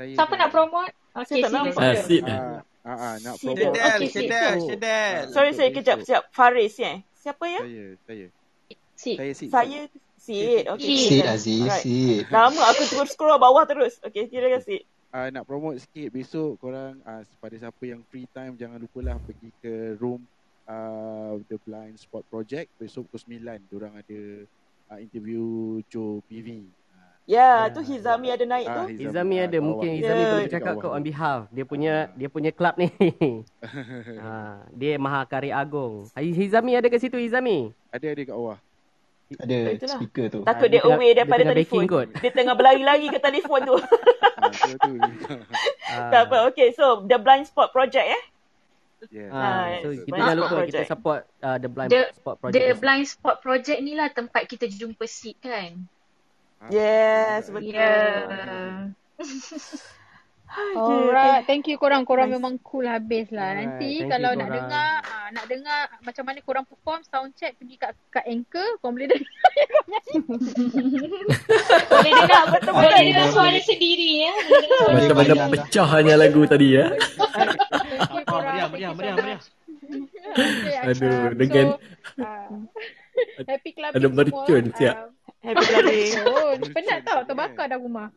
Saya Siapa nak promote? Okay, sila. Ah, sila. Ah, ah, ah, nak promote. Sid. Syedel, Syedel. Sorry, saya kejap. Siap. Faris, ya? Siapa ya? Saya, saya. Saya. Saya Sid. Okay. Sid. Right. Sid. Lama aku terus scroll bawah terus. Okay, kira Sid. uh, nak promote sikit besok korang uh, pada siapa yang free time jangan lupalah pergi ke room uh, The Blind Spot Project besok pukul 9 diorang ada uh, interview Joe PV Ya, tu Hizami ada naik tu. Ah, Izami ada mungkin Ya. Izami boleh Dekat bercakap bawah kau on behalf dia punya dia punya club ni. ha, dia Mahakarya Agung. Hizami ada kat situ Hizami. ada ada kat bawah Ada Itulah. speaker tu. Takut dia dia tengah- away dia daripada tengah telefon. kot. Dia tengah berlari-lari ke telefon tu. Ah, tu tak apa. Okay, so The Blind Spot Project eh. yes. ah, Ah, so yes. kita Blind jangan lupa kita Project. support uh, the blind The- spot project. The Blind Spot Project ni lah tempat kita jumpa Sid kan? Yes, betul. Yeah. Alright, thank you korang. Korang Nice. memang cool habis lah. Nanti thank kalau nak korang. dengar, nak dengar macam mana korang perform sound check pergi kat kat anchor korang boleh dengar. Boleh dengar betul Boleh dengar suara sendiri ya. Macam mana pecahnya lagu tadi ya. Oh, meriah, meriah, meriah, meriah. Aduh, dengan so, uh, happy clubbing ada mercun siap. Um, Happy clubbing. mercun. Penat tau terbakar dah rumah.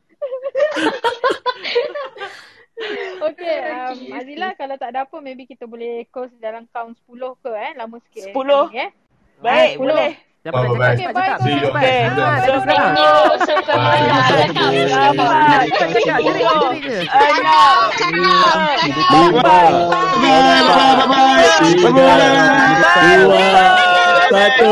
Okay, um, Azila kalau tak ada apa maybe kita boleh close dalam count 10 ke eh. Lama sikit. eh. 10? Ya. Baik, Ah, 10. boleh. Siapa nak Oh, cakap? bye. Okay, Cepat bye cakap. See you. Cepat. Okay. Ah, Bye. dah So, sekarang. Thank you. So, Bye. Empat, Cepat lapan, cakap. Jerit, jerit je. tujuh, enam, Lima, empat, tiga, dua, satu.